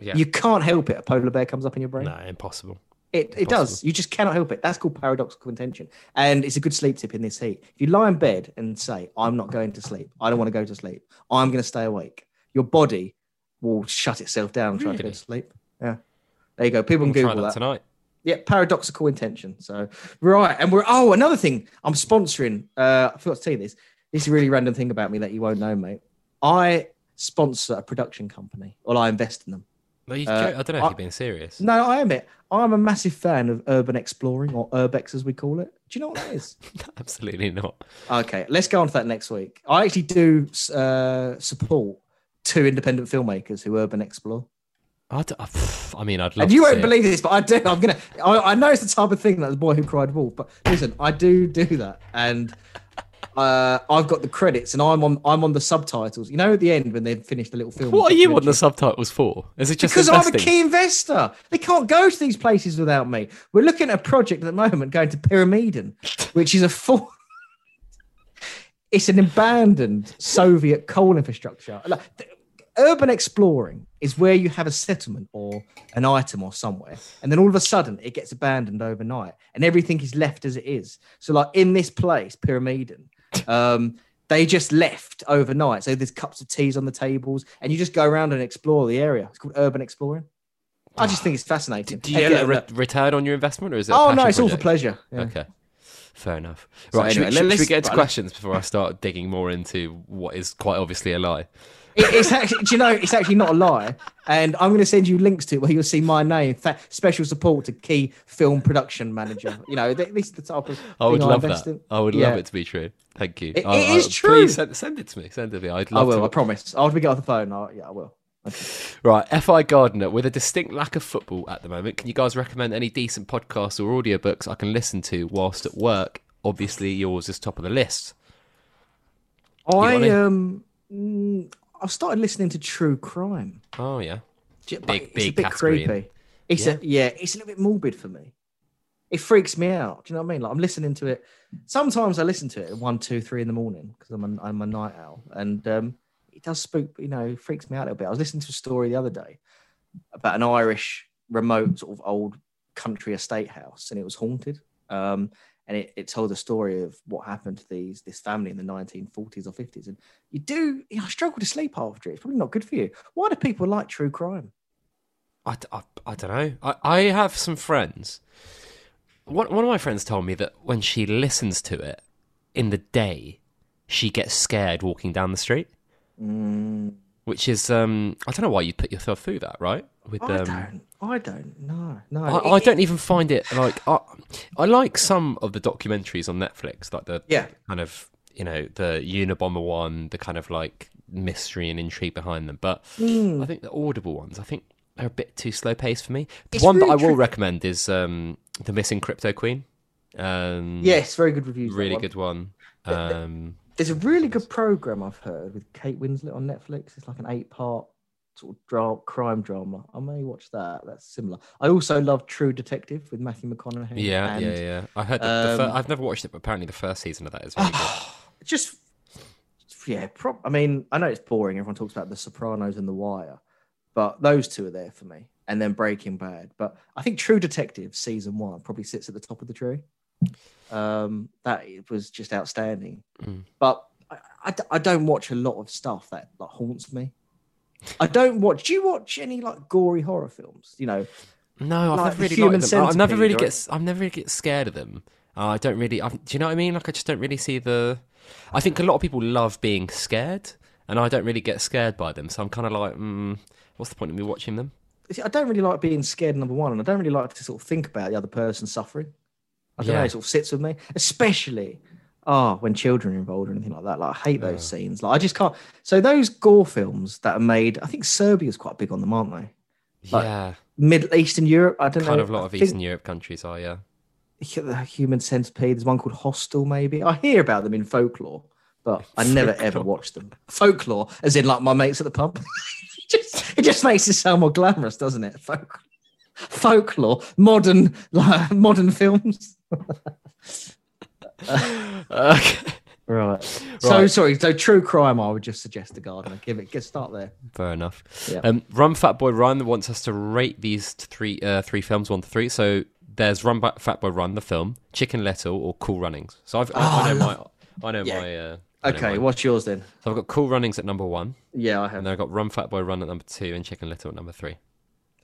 Speaker 1: yeah,
Speaker 2: you can't help it. A polar bear comes up in your brain.
Speaker 1: no, impossible.
Speaker 2: It, it does. You just cannot help it. That's called paradoxical intention. And it's a good sleep tip in this heat. If you lie in bed and say, I'm not going to sleep, I don't want to go to sleep, I'm going to stay awake, your body will shut itself down and try to go to sleep. Yeah. There you go. People can Google
Speaker 1: that
Speaker 2: that.
Speaker 1: tonight.
Speaker 2: Yeah, paradoxical intention. So right, and we're oh another thing. I'm sponsoring. Uh, I forgot to tell you this. This is a really random thing about me that you won't know, mate. I sponsor a production company, or I invest in them. Uh,
Speaker 1: I don't know if
Speaker 2: I-
Speaker 1: you're being serious.
Speaker 2: No, I am it. I'm a massive fan of urban exploring, or urbex as we call it. Do you know what that is?
Speaker 1: Absolutely not.
Speaker 2: okay, let's go on to that next week. I actually do uh, support two independent filmmakers who urban explore.
Speaker 1: I mean, I'd love.
Speaker 2: And you won't
Speaker 1: see it.
Speaker 2: believe this, but I do. I'm gonna. I, I know it's the type of thing that the boy who cried wolf. But listen, I do do that, and uh, I've got the credits, and I'm on. I'm on the subtitles. You know, at the end when they've finished the little film.
Speaker 1: What are you on the subtitles for? Is it just
Speaker 2: Because I'm a key investor. They can't go to these places without me. We're looking at a project at the moment going to Pyramiden, which is a full. it's an abandoned Soviet coal infrastructure. Like, urban exploring is where you have a settlement or an item or somewhere, and then all of a sudden it gets abandoned overnight, and everything is left as it is. So, like in this place, Pyramiden, um, they just left overnight. So there's cups of teas on the tables, and you just go around and explore the area. It's called urban exploring. I just think it's fascinating.
Speaker 1: Do you get a re- return on your investment, or is it? a
Speaker 2: oh no, it's all for pleasure. Yeah.
Speaker 1: Okay. Fair enough.
Speaker 2: So
Speaker 1: Right, should,
Speaker 2: anyway,
Speaker 1: we, should,
Speaker 2: let's-
Speaker 1: we get into
Speaker 2: right,
Speaker 1: questions before I start digging more into what is quite obviously a lie?
Speaker 2: It- it's actually, do you know, it's actually not a lie. And I'm going to send you links to it where you'll see my name, fa- special support to key film production manager. You know, th- this is the type of.
Speaker 1: I would love
Speaker 2: invest
Speaker 1: that.
Speaker 2: in.
Speaker 1: I would
Speaker 2: Yeah.
Speaker 1: love it to be true. Thank you.
Speaker 2: It-
Speaker 1: I-
Speaker 2: it
Speaker 1: I-
Speaker 2: is true.
Speaker 1: Please send, send it to me. Send it to me. I'd
Speaker 2: I will.
Speaker 1: to.
Speaker 2: I promise. We get off the phone, I'll, yeah, I will.
Speaker 1: Right, FI Gardner, with a distinct lack of football at the moment, can you guys recommend any decent podcasts or audiobooks I can listen to whilst at work? Obviously, yours is top of the list.
Speaker 2: I um, mm, I've started listening to true crime.
Speaker 1: Oh, yeah.
Speaker 2: But
Speaker 1: Big-
Speaker 2: it's
Speaker 1: big
Speaker 2: a bit
Speaker 1: category,
Speaker 2: creepy. It's
Speaker 1: Yeah.
Speaker 2: a yeah, it's a little bit morbid for me. It freaks me out. Do you know what I mean? Like I'm listening to it. Sometimes I listen to it at one, two, three in the morning because I'm a, I'm a night owl, and um, it does spook. You know, freaks me out a little bit. I was listening to a story the other day about an Irish remote sort of old country estate house, and it was haunted. Um, and it, it told the story of what happened to these this family in the 1940s or 50s. And you do, you know, I struggle to sleep after it. It's probably not good for you. Why do people like true crime?
Speaker 1: I I don't know. I, I have some friends. One, one of my friends told me that when she listens to it in the day, she gets scared walking down the street,
Speaker 2: Mm,
Speaker 1: which is, um, I don't know why you'd put yourself through that, right? With
Speaker 2: I
Speaker 1: um,
Speaker 2: don't. I don't. know. no.
Speaker 1: I,
Speaker 2: It-
Speaker 1: I don't even find it like I, I like some of the documentaries on Netflix, like the
Speaker 2: Yeah.
Speaker 1: kind of you know the Unabomber one, the kind of like mystery and intrigue behind them. But
Speaker 2: Mm.
Speaker 1: I think the Audible ones, I think they're a bit too slow paced for me. The
Speaker 2: It's
Speaker 1: one that I will recommend is um, the Missing Crypto Queen. Um,
Speaker 2: Yes, very good reviews.
Speaker 1: really
Speaker 2: one.
Speaker 1: good one. Um,
Speaker 2: There's a really good program I've heard with Kate Winslet on Netflix. It's like an eight-part sort of dra- crime drama. I may watch that. That's similar. I also love True Detective with Matthew McConaughey.
Speaker 1: yeah,
Speaker 2: and
Speaker 1: yeah, yeah. I heard that the fir-
Speaker 2: um,
Speaker 1: I've never watched it, but apparently the first season of that is very good.
Speaker 2: Just yeah. I mean, I know it's boring. Everyone talks about The Sopranos and The Wire, but those two are there for me. and then Breaking Bad. But I think True Detective season one probably sits at the top of the tree. Um, that was just outstanding.
Speaker 1: Mm.
Speaker 2: But I, I, I don't watch a lot of stuff that like haunts me. I don't watch. Do you watch any like gory horror films? You know,
Speaker 1: No, I've
Speaker 2: Like
Speaker 1: never really
Speaker 2: Human
Speaker 1: liked them. I- I've never really
Speaker 2: or-
Speaker 1: get. I've never really get scared of them. Uh, I don't really. i do you know what I mean? Like, I just don't really see the. I think a lot of people love being scared, and I don't really get scared by them. So I'm kind of like, mm, what's the point of me watching them?
Speaker 2: See, I don't really like being scared. Number one, and I don't really like to sort of think about the other person suffering. I don't know. It sort of sits with me, especially oh when children are involved or anything like that. Like I hate those scenes. Like I just can't. So those gore films that are made, I think Serbia's quite big on them, aren't they? Like,
Speaker 1: yeah,
Speaker 2: Middle Eastern Europe. I don't
Speaker 1: kind
Speaker 2: know.
Speaker 1: of a lot
Speaker 2: I
Speaker 1: of Eastern Europe countries are. Yeah.
Speaker 2: the Human Centipede. There's one called Hostel. Maybe I hear about them in folklore, but I never ever watched them. Folklore, as in like my mates at the pub. it, just, it just makes it sound more glamorous, doesn't it? Folk, folklore, modern, like modern films.
Speaker 1: Okay.
Speaker 2: Right. So
Speaker 1: Right.
Speaker 2: sorry. So true crime. I would just suggest the gardener. Give it. Get start there.
Speaker 1: Fair enough.
Speaker 2: Yeah.
Speaker 1: Um, Run Fat Boy Run wants us to rate these three uh, three films one to three. So there's Run Fat Boy Run the film, Chicken Little, or Cool Runnings. So I've,
Speaker 2: Oh,
Speaker 1: I
Speaker 2: I
Speaker 1: know my I know
Speaker 2: Yeah.
Speaker 1: my. Uh, I
Speaker 2: Okay. What's yours then?
Speaker 1: So I've got Cool Runnings at number one,
Speaker 2: Yeah, I
Speaker 1: and
Speaker 2: have.
Speaker 1: then I've got Run Fat Boy Run at number two, and Chicken Little at number three.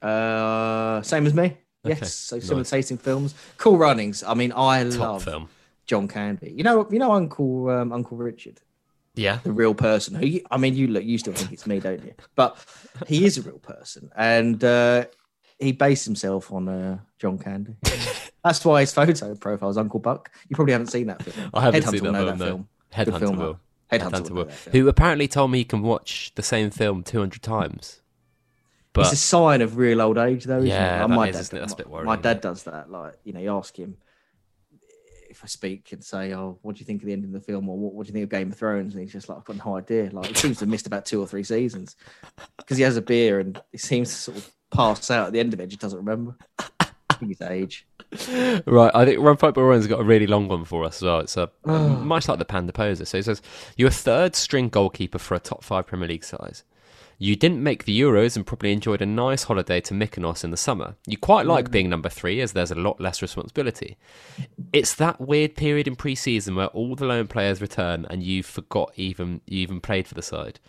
Speaker 2: Uh, same as me. Yes.
Speaker 1: Okay,
Speaker 2: So similar
Speaker 1: nice.
Speaker 2: tasting films. Cool runnings. I mean, I
Speaker 1: Top
Speaker 2: love
Speaker 1: film.
Speaker 2: John Candy. You know. You know Uncle um, Uncle Richard.
Speaker 1: Yeah.
Speaker 2: the real person who you, I mean you look you still think it's me don't you but he is a real person and uh he based himself on uh John Candy that's why his photo profile is Uncle Buck you probably haven't seen that film
Speaker 1: I haven't
Speaker 2: Headhunter
Speaker 1: seen
Speaker 2: will
Speaker 1: that
Speaker 2: know
Speaker 1: film,
Speaker 2: that film
Speaker 1: Headhunter
Speaker 2: film,
Speaker 1: will.
Speaker 2: Headhunter,
Speaker 1: Headhunter
Speaker 2: will
Speaker 1: will. Who apparently told me he can watch the same film 200 times. But
Speaker 2: it's a sign of real old age though isn't
Speaker 1: Yeah,
Speaker 2: it?
Speaker 1: that
Speaker 2: my
Speaker 1: is,
Speaker 2: dad,
Speaker 1: isn't it? That's a bit worrying,
Speaker 2: my dad does that like you know you ask him if I speak and say, "Oh, what do you think of the end of the film?" or "What, what do you think of Game of Thrones?" and he's just like, "I've got no idea." Like, he seems to have missed about two or three seasons because he has a beer and he seems to sort of pass out at the end of it. Just doesn't remember. His age.
Speaker 1: Right, I think Run Fight Boy Run's got a really long one for us as well. It's a,
Speaker 2: Oh.
Speaker 1: Uh, much like the Panda Poser. So he says, You're a third string goalkeeper for a top five Premier League size. You didn't make the Euros and probably enjoyed a nice holiday to Mykonos in the summer. You quite
Speaker 2: Mm.
Speaker 1: like being number three as there's a lot less responsibility. It's that weird period in pre season where all the loan players return and you forgot even you even played for the side.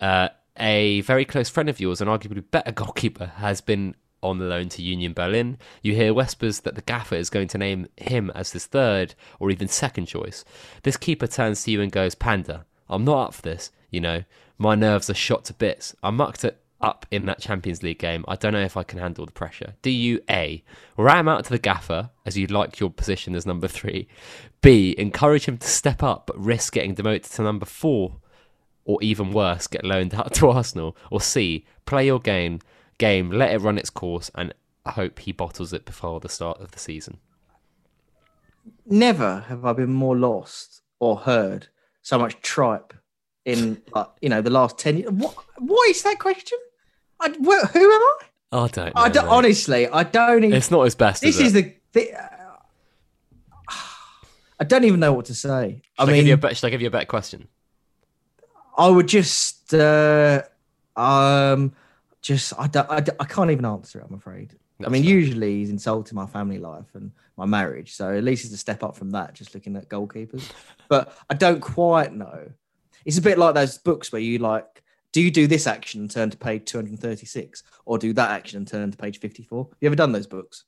Speaker 1: Uh, a very close friend of yours, an arguably better goalkeeper, has been on the loan to Union Berlin. You hear whispers that the gaffer is going to name him as his third or even second choice. This keeper turns to you and goes, Panda, I'm not up for this. You know, my nerves are shot to bits. I mucked it up in that Champions League game. I don't know if I can handle the pressure. Do you A, ram out to the gaffer as you'd like your position as number three? B, encourage him to step up but risk getting demoted to number four? or even worse, get loaned out to Arsenal? Or C, play your game, game, let it run its course, and hope he bottles it before the start of the season?
Speaker 2: Never have I been more lost or heard so much tripe in, like, you know, the last ten years. What? What is that question? I, wh- who am I?
Speaker 1: I don't know.
Speaker 2: I don't,
Speaker 1: mate.
Speaker 2: honestly, I don't. Even,
Speaker 1: it's not his best.
Speaker 2: this
Speaker 1: is,
Speaker 2: is the. the uh, I don't even know what to say. I
Speaker 1: Should I, give
Speaker 2: mean,
Speaker 1: you a bet- should I give you a better question?
Speaker 2: I would just, uh, um, just I, don't, I, don't- I can't even answer it. I'm afraid. I mean,
Speaker 1: fair.
Speaker 2: usually he's insulting my family life and my marriage, so at least he's a step up from that. Just looking at goalkeepers, but I don't quite know. It's a bit like those books where you like, do you do this action and turn to page 236, or do that action and turn to page 54? You ever done those books?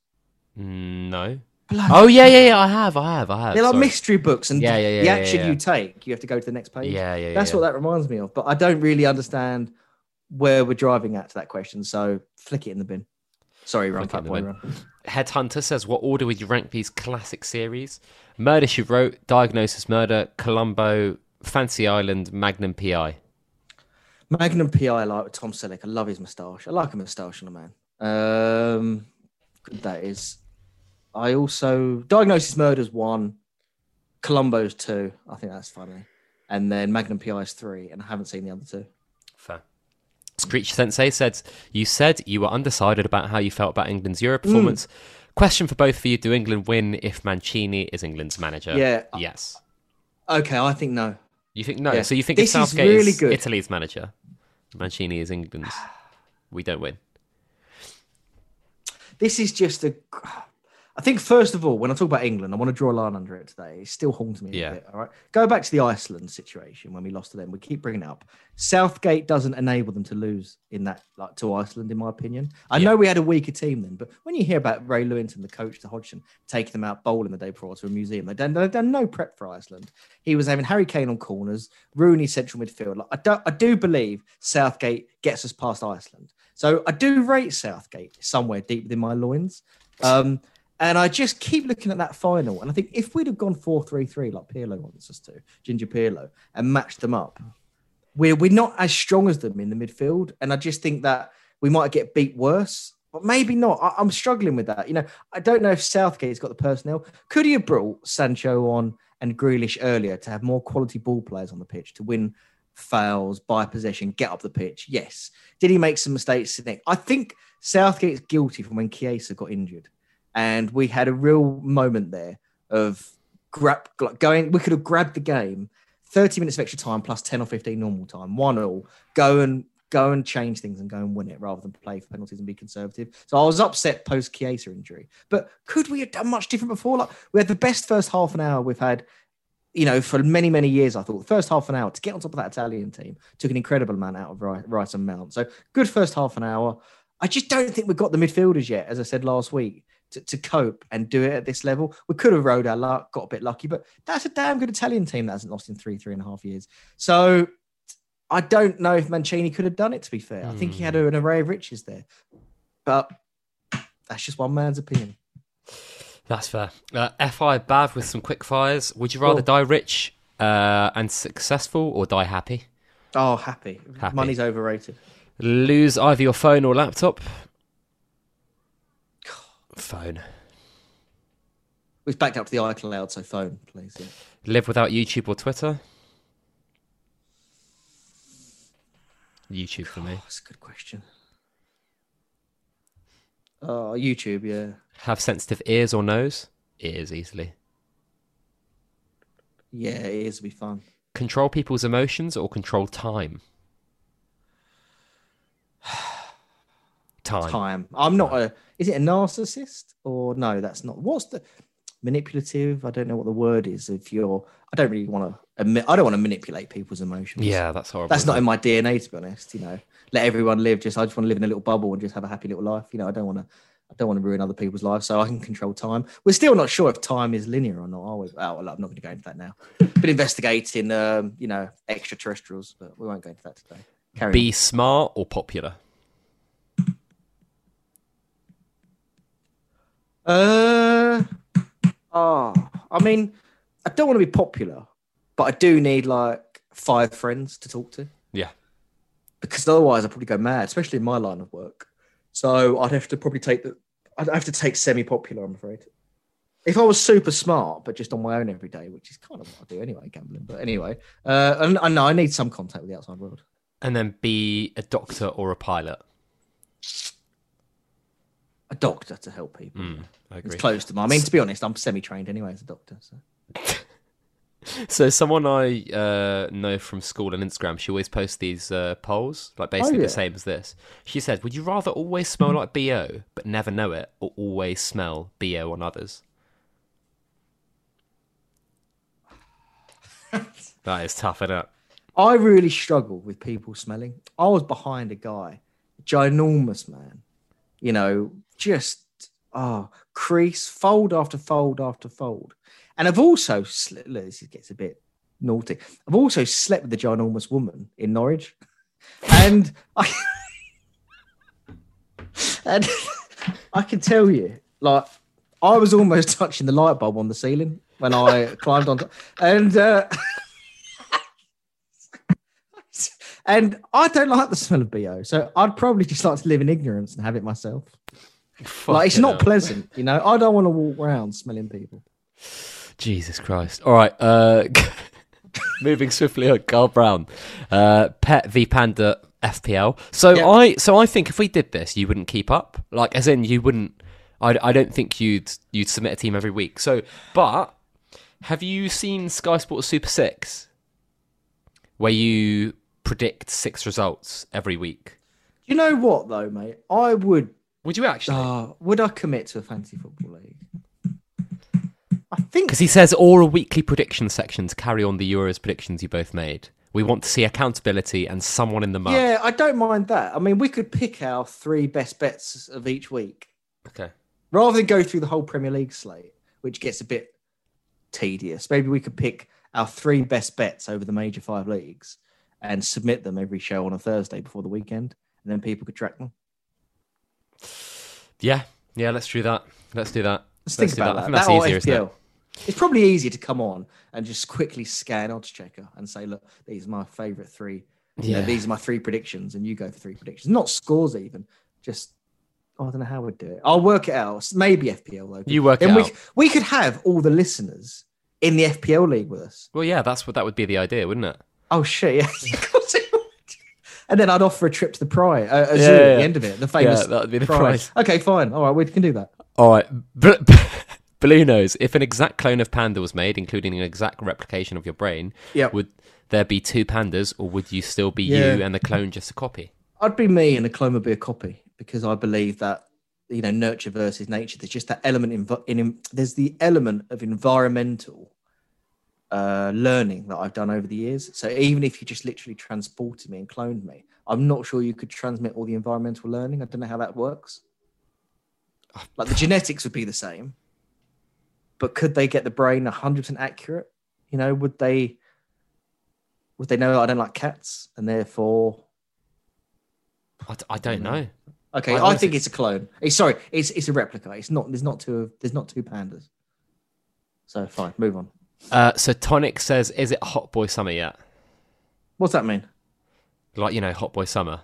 Speaker 1: Mm, no.
Speaker 2: Bloody
Speaker 1: Oh yeah, yeah, yeah. I have, I have, I have.
Speaker 2: They're like
Speaker 1: sorry.
Speaker 2: mystery books, and
Speaker 1: Yeah, yeah, yeah,
Speaker 2: the action
Speaker 1: yeah.
Speaker 2: you take, you have to go to the next page.
Speaker 1: Yeah, yeah,
Speaker 2: That's
Speaker 1: yeah.
Speaker 2: what that reminds me of. But I don't really understand where we're driving at to that question. So flick it in the bin. Sorry, run
Speaker 1: Flick it in
Speaker 2: fat
Speaker 1: the
Speaker 2: boy, run.
Speaker 1: Headhunter says, "What order would you rank these classic series? Murder She Wrote, Diagnosis Murder, Columbo, Fantasy Island, Magnum PI."
Speaker 2: Magnum PI, I like with Tom Selleck. I love his moustache. I like a moustache on a man. Um, good that is. I also Diagnosis Murders one, Columbo's two. I think that's funny, and then Magnum PI is three, and I haven't seen the other two.
Speaker 1: Fair. Screech Sensei said, You said you were undecided about how you felt about England's Euro performance. Question for both of you Do England win if Mancini is England's manager?
Speaker 2: Yeah.
Speaker 1: Yes.
Speaker 2: Okay, I think no.
Speaker 1: You think no?
Speaker 2: Yeah.
Speaker 1: So you think
Speaker 2: This
Speaker 1: if
Speaker 2: is
Speaker 1: Southgate
Speaker 2: really
Speaker 1: is
Speaker 2: good.
Speaker 1: Italy's manager, Mancini is England's, we don't win.
Speaker 2: this is just a. I think first of all, when I talk about England, I want to draw a line under it today. It still haunts me
Speaker 1: Yeah.
Speaker 2: a bit. All right, go back to the Iceland situation when we lost to them. We keep bringing it up. Southgate doesn't enable them to lose in that like to Iceland, in my opinion. I know we had a weaker team then, but when you hear about Ray Lewington, the coach to Hodgson, taking them out bowling the day before to a museum, they've done, they've done no prep for Iceland. He was having Harry Kane on corners, Rooney central midfield. Like, I do, I do believe Southgate gets us past Iceland. So I do rate Southgate somewhere deep within my loins. Um, and I just keep looking at that final. And I think if we'd have gone 4 3 3 like Pirlo wants us to, Ginger Pirlo, and matched them up, we're, we're not as strong as them in the midfield. And I just think that we might get beat worse, but maybe not. I, I'm struggling with that. You know, I don't know if Southgate's got the personnel. Could he have brought Sancho on and Grealish earlier to have more quality ball players on the pitch to win fouls, buy possession, get up the pitch? Yes. Did he make some mistakes? I think Southgate's guilty from when Chiesa got injured and we had a real moment there of grab going. We could have grabbed the game, thirty minutes of extra time plus ten or fifteen normal time, one all. Go and go and change things and go and win it rather than play for penalties and be conservative. So I was upset post Chiesa injury, but could we have done much different before? Like we had the best first half an hour we've had. You know, for many, many years, I thought the first half an hour to get on top of that Italian team took an incredible amount out of Rice and Mount. So good first half an hour. I just don't think we've got the midfielders yet, as I said last week to, to cope and do it at this level. We could have rode our luck, got a bit lucky, but that's a damn good Italian team that hasn't lost in three, three and a half years. So I don't know if Mancini could have done it, to be fair. I think he had an array of riches there. But that's just one man's opinion.
Speaker 1: That's fair. Uh, Fi Bav with some quick fires. Would you rather
Speaker 2: Cool.
Speaker 1: die rich uh, and successful or die happy?
Speaker 2: Oh, happy.
Speaker 1: Happy.
Speaker 2: Money's overrated.
Speaker 1: Lose either your phone or laptop. Phone.
Speaker 2: We've backed up to the iCloud, so phone, please. Yeah.
Speaker 1: Live without YouTube or Twitter. YouTube for me.
Speaker 2: Oh, that's a good question. Oh, YouTube, yeah.
Speaker 1: Have sensitive ears or nose. Ears easily.
Speaker 2: Yeah, is to be fun.
Speaker 1: Control people's emotions or control time. Time.
Speaker 2: time. I'm not a. Is it a narcissist or no? That's not. What's the manipulative? I don't know what the word is. If you're, I don't really want to admit. I don't want to manipulate people's emotions.
Speaker 1: Yeah, that's horrible.
Speaker 2: that's not in my DNA to be honest. You know, let everyone live. Just I just want to live in a little bubble and just have a happy little life. You know, I don't want to. I don't want to ruin other people's lives, so I can control time. We're still not sure if time is linear or not. Are we? Oh, well, I'm not going to go into that now. Been investigating, um, you know, extraterrestrials, but we won't go into that today. Carry?
Speaker 1: Be smart or popular.
Speaker 2: Uh, oh, I mean, I don't want to be popular, but I do need like five friends to talk to
Speaker 1: Yeah.
Speaker 2: because otherwise I'd probably go mad, especially in my line of work. So I'd have to probably take the, I'd have to take semi-popular. I'm afraid. If I was super smart, but just on my own every day, which is kind of what I do anyway, gambling. But anyway, uh, and I know I need some contact with the outside world.
Speaker 1: And then be a doctor or a pilot.
Speaker 2: A doctor to help people.
Speaker 1: Mm,
Speaker 2: It's close to my. I mean, to be honest, I'm semi-trained anyway as a doctor. So.
Speaker 1: So someone I uh, know from school and Instagram, she always posts these uh, polls, like basically
Speaker 2: Oh, yeah.
Speaker 1: the same as this. She said, "Would you rather always smell like bo but never know it, or always smell bo on others?" that is tough, isn't it?
Speaker 2: I really struggle with people smelling. I was behind a guy, ginormous man, you know, just oh, crease, fold after fold after fold. And I've also slept, look, this gets a bit naughty. I've also slept with a ginormous woman in Norwich. And I and I can tell you, like, I was almost touching the light bulb on the ceiling when I climbed on top. And uh And I don't like the smell of BO. So I'd probably just like to live in ignorance and have it myself. Like it's not
Speaker 1: hell.
Speaker 2: pleasant, you know. I don't want to walk around smelling people.
Speaker 1: Jesus Christ! All right, uh, moving swiftly on. Carl Brown, uh, Pet v Panda FPL. So
Speaker 2: Yeah.
Speaker 1: I, so I think if we did this, you wouldn't keep up. Like, as in, you wouldn't. I, I don't think you'd you'd submit a team every week. So, but have you seen Sky Sports Super Six, where you predict six results every week?
Speaker 2: You know what though, mate? I would
Speaker 1: Would you actually?
Speaker 2: Oh, would I commit to a fantasy football league? I think
Speaker 1: Because he says all a weekly prediction sections carry on the Euros predictions you both made. We want to see accountability and someone in the mud.
Speaker 2: Yeah, I don't mind that. I mean, we could pick our three best bets of each week
Speaker 1: Okay.
Speaker 2: rather than go through the whole Premier League slate, which gets a bit tedious. Maybe we could pick our three best bets over the major five leagues and submit them every show on a Thursday before the weekend, and then people could track them.
Speaker 1: Yeah. Yeah. Let's do that. Let's do that.
Speaker 2: Let's think about that. That,
Speaker 1: that's
Speaker 2: or
Speaker 1: easier, isn't it?
Speaker 2: It's probably easier to come on and just quickly scan Oddschecker and say, look, these are my favourite three. You know,
Speaker 1: Yeah.
Speaker 2: these are my three predictions, and you go for three predictions. Not scores even. Just oh, I don't know how we'd do it. I'll work it out. Maybe FPL though.
Speaker 1: You work
Speaker 2: then
Speaker 1: it
Speaker 2: we
Speaker 1: out.
Speaker 2: we could have all the listeners in the FPL league with us.
Speaker 1: Well, yeah. That's what that would be the idea, wouldn't it?
Speaker 2: Oh shit! Yeah. Of course it would. And then I'd offer a trip to the prize, uh, a zoo
Speaker 1: Yeah,
Speaker 2: at the end of it, the famous
Speaker 1: that would be the
Speaker 2: prize. Okay, fine. All right, we can do that.
Speaker 1: All right. Bl- Blue knows if an exact clone of Panda was made, including an exact replication of your brain,
Speaker 2: Yep.
Speaker 1: would there be two pandas, or would you still be
Speaker 2: Yeah.
Speaker 1: you and the clone just a copy?
Speaker 2: I'd be me and the clone would be a copy because I believe that you know nurture versus nature. There's just that element in, in there's the element of environmental uh, learning that I've done over the years. So even if you just literally transported me and cloned me, I'm not sure you could transmit all the environmental learning. I don't know how that works. Like the genetics would be the same, but could they get the brain 100% accurate? You know, would they? Would they know I don't like cats and therefore
Speaker 1: I, d- I don't know.
Speaker 2: Okay,
Speaker 1: I
Speaker 2: I, think it's a clone. It's, sorry, it's it's a replica. It's not. There's not two. There's not two pandas. So fine, move on.
Speaker 1: Uh, so Tonic says, "Is it Hot Boy Summer yet?
Speaker 2: What's that mean?
Speaker 1: Like you know, Hot Boy Summer.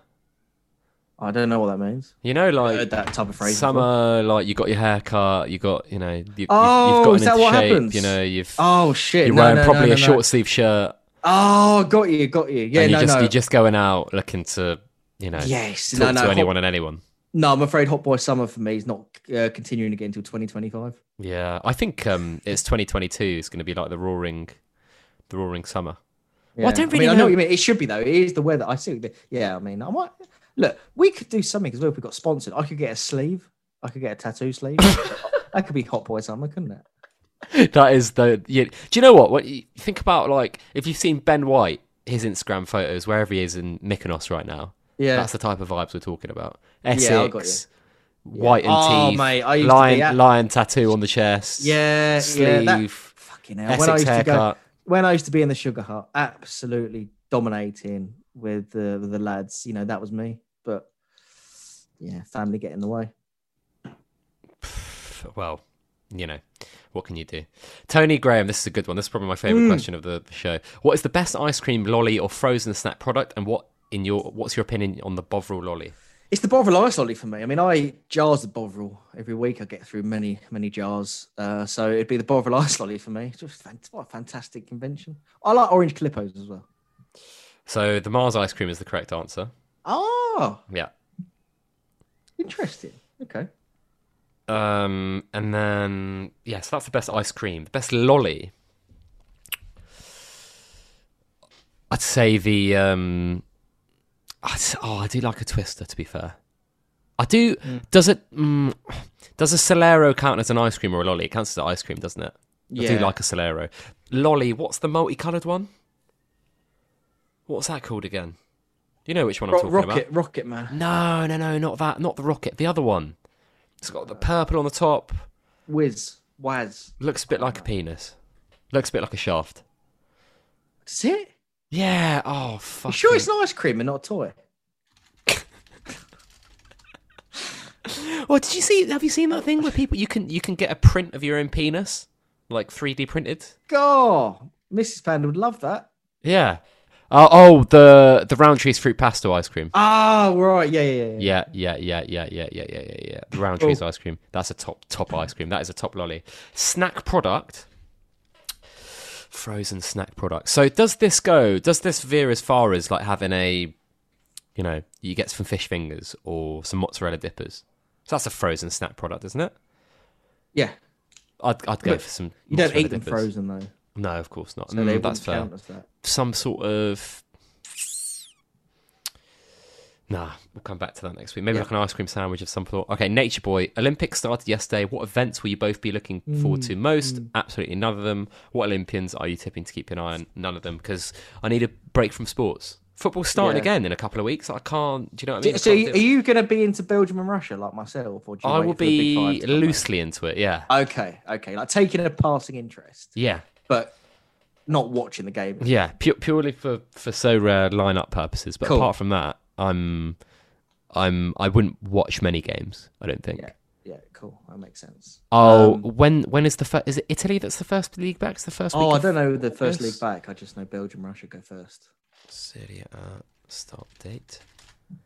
Speaker 2: I don't know what that means.
Speaker 1: You know, like
Speaker 2: heard that type of phrase. before.
Speaker 1: summer, like you got your hair cut, you got you know, you, you've,
Speaker 2: Oh, is that what
Speaker 1: shape.
Speaker 2: happens?
Speaker 1: You know, you've
Speaker 2: Oh shit!
Speaker 1: you're
Speaker 2: no,
Speaker 1: wearing
Speaker 2: no,
Speaker 1: probably
Speaker 2: no,
Speaker 1: a
Speaker 2: no,
Speaker 1: short
Speaker 2: no.
Speaker 1: sleeve shirt,
Speaker 2: Oh, got you, got you. Yeah,
Speaker 1: and
Speaker 2: no,
Speaker 1: you're just
Speaker 2: no.
Speaker 1: you're just going out looking to you know
Speaker 2: yes,
Speaker 1: talk
Speaker 2: no, no.
Speaker 1: to
Speaker 2: Hot-
Speaker 1: anyone and anyone.
Speaker 2: No, I'm afraid Hot Boy Summer for me is not uh, continuing again until 2025.
Speaker 1: Yeah, I think um, it's 2022. It's going to be like the roaring, the roaring summer.
Speaker 2: Yeah.
Speaker 1: Well, I don't really
Speaker 2: mean, I
Speaker 1: know-
Speaker 2: know what you mean. It should be though. It is the weather. I see. The, yeah, I mean, I might look. We could do something as well if we got sponsored. I could get a sleeve. I could get a tattoo sleeve. that could be Hot Boy Summer, couldn't it?
Speaker 1: that is the. Yeah. Do you know what? What you think about like if you've seen Ben White, his Instagram photos wherever he is in Mykonos right now.
Speaker 2: Yeah.
Speaker 1: That's the type of vibes we're talking about.
Speaker 2: I got
Speaker 1: Essex, white and
Speaker 2: Oh,
Speaker 1: teeth,
Speaker 2: mate, I used to
Speaker 1: lion,
Speaker 2: at-
Speaker 1: lion tattoo on the chest.
Speaker 2: Yeah,
Speaker 1: sleeve,
Speaker 2: yeah. That, fucking hell. When I
Speaker 1: Essex
Speaker 2: used to go,
Speaker 1: haircut.
Speaker 2: when I used to be in the Sugar Hut, absolutely dominating with the with the lads. You know, that was me. But yeah, family get in the way.
Speaker 1: well, you know, what can you do? Tony Graham, this is a good one. This is probably my favourite
Speaker 2: Mm.
Speaker 1: question of the, the show. What is the best ice cream, lolly, or frozen snack product, and what in your what's your opinion on the Bovril lolly?
Speaker 2: It's the Bovril ice lolly for me. I mean, I jars of Bovril every week. I get through many, many jars. Uh, so it'd be the Bovril ice lolly for me. Just fan- what a fantastic invention. I like orange Calippos as well.
Speaker 1: So the Mars ice cream is the correct answer.
Speaker 2: Oh,
Speaker 1: Yeah.
Speaker 2: interesting. Okay.
Speaker 1: Um, and then yes, that's the best ice cream. The best lolly. I'd say the um. I'd, oh, I do like a twister. To be fair, I do. Does it? Mm, does a Solero count as an ice cream or a lolly? It counts as an ice cream, doesn't it? I do like a Solero. Lolly. What's the multicolored one? What's that called again? You know which one I'm talking
Speaker 2: rocket,
Speaker 1: about?
Speaker 2: rocket Rocket man.
Speaker 1: No, no, no, not that. Not the rocket. The other one. It's got the purple on the top.
Speaker 2: Whiz, Waz.
Speaker 1: Looks a bit like a penis. Looks a bit like a shaft.
Speaker 2: That's it.
Speaker 1: Yeah. Oh, fuck.
Speaker 2: You sure it's an ice cream and not a toy?
Speaker 1: Well, did you see? Have you seen that thing where people you can you can get a print of your own penis, like 3D printed?
Speaker 2: God, Mrs. Panda would love that.
Speaker 1: Yeah. Oh, oh, the the Rowntree's fruit pasto ice cream.
Speaker 2: Oh, right. Yeah, yeah, yeah.
Speaker 1: Yeah, yeah, yeah, yeah, yeah, yeah, yeah, yeah, yeah. The Rowntree's ice cream. That's a top top ice cream. That is a top lolly. Snack product. Frozen snack products. So does this go? Does this veer as far as like having a, you know, you get some fish fingers or some mozzarella dippers? So that's a frozen snack product, isn't it?
Speaker 2: Yeah.
Speaker 1: I'd I'd go for some.
Speaker 2: You don't eat them
Speaker 1: dippers.
Speaker 2: frozen, though.
Speaker 1: No, of course not.
Speaker 2: So
Speaker 1: Mm,
Speaker 2: they
Speaker 1: that's fair.
Speaker 2: as that.
Speaker 1: Some sort of. Nah, we'll come back to that next week. Maybe
Speaker 2: Yeah.
Speaker 1: like an ice cream sandwich of some sort. Okay, Nature Boy. Olympics started yesterday. What events will you both be looking forward to mm. most? Mm. Absolutely none of them. What Olympians are you tipping to keep an eye on? None of them because I need a break from sports. Football's starting
Speaker 2: Yeah.
Speaker 1: again in a couple of weeks. I can't. Do you know what I mean? I
Speaker 2: So,
Speaker 1: can't
Speaker 2: are you going to be into Belgium and Russia like myself, or
Speaker 1: I will
Speaker 2: for the Big Five
Speaker 1: be loosely into it. Yeah,
Speaker 2: Okay, okay, like taking a passing interest,
Speaker 1: yeah,
Speaker 2: but not watching the game.
Speaker 1: yeah. Pu- purely for for Sorare lineup purposes. But
Speaker 2: Cool.
Speaker 1: apart from that, I'm I'm I wouldn't watch many games. I don't think.
Speaker 2: Yeah, yeah, cool. That makes sense.
Speaker 1: Oh,
Speaker 2: Um,
Speaker 1: when when is the first? Is it Italy that's the first league back? It's the first.
Speaker 2: oh,
Speaker 1: week
Speaker 2: I don't know the first league back. I just know Belgium, Russia go first.
Speaker 1: Serie A start date.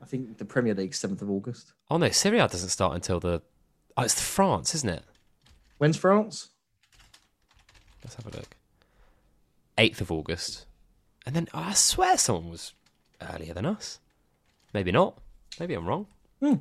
Speaker 2: I think the Premier League seventh of August.
Speaker 1: Oh no, Serie A doesn't start until the. Oh, it's France, isn't it?
Speaker 2: When's France?
Speaker 1: Let's have a look. Eighth of August, and then oh, I swear someone was earlier than us. Maybe not. Maybe I'm wrong.
Speaker 2: Hmm.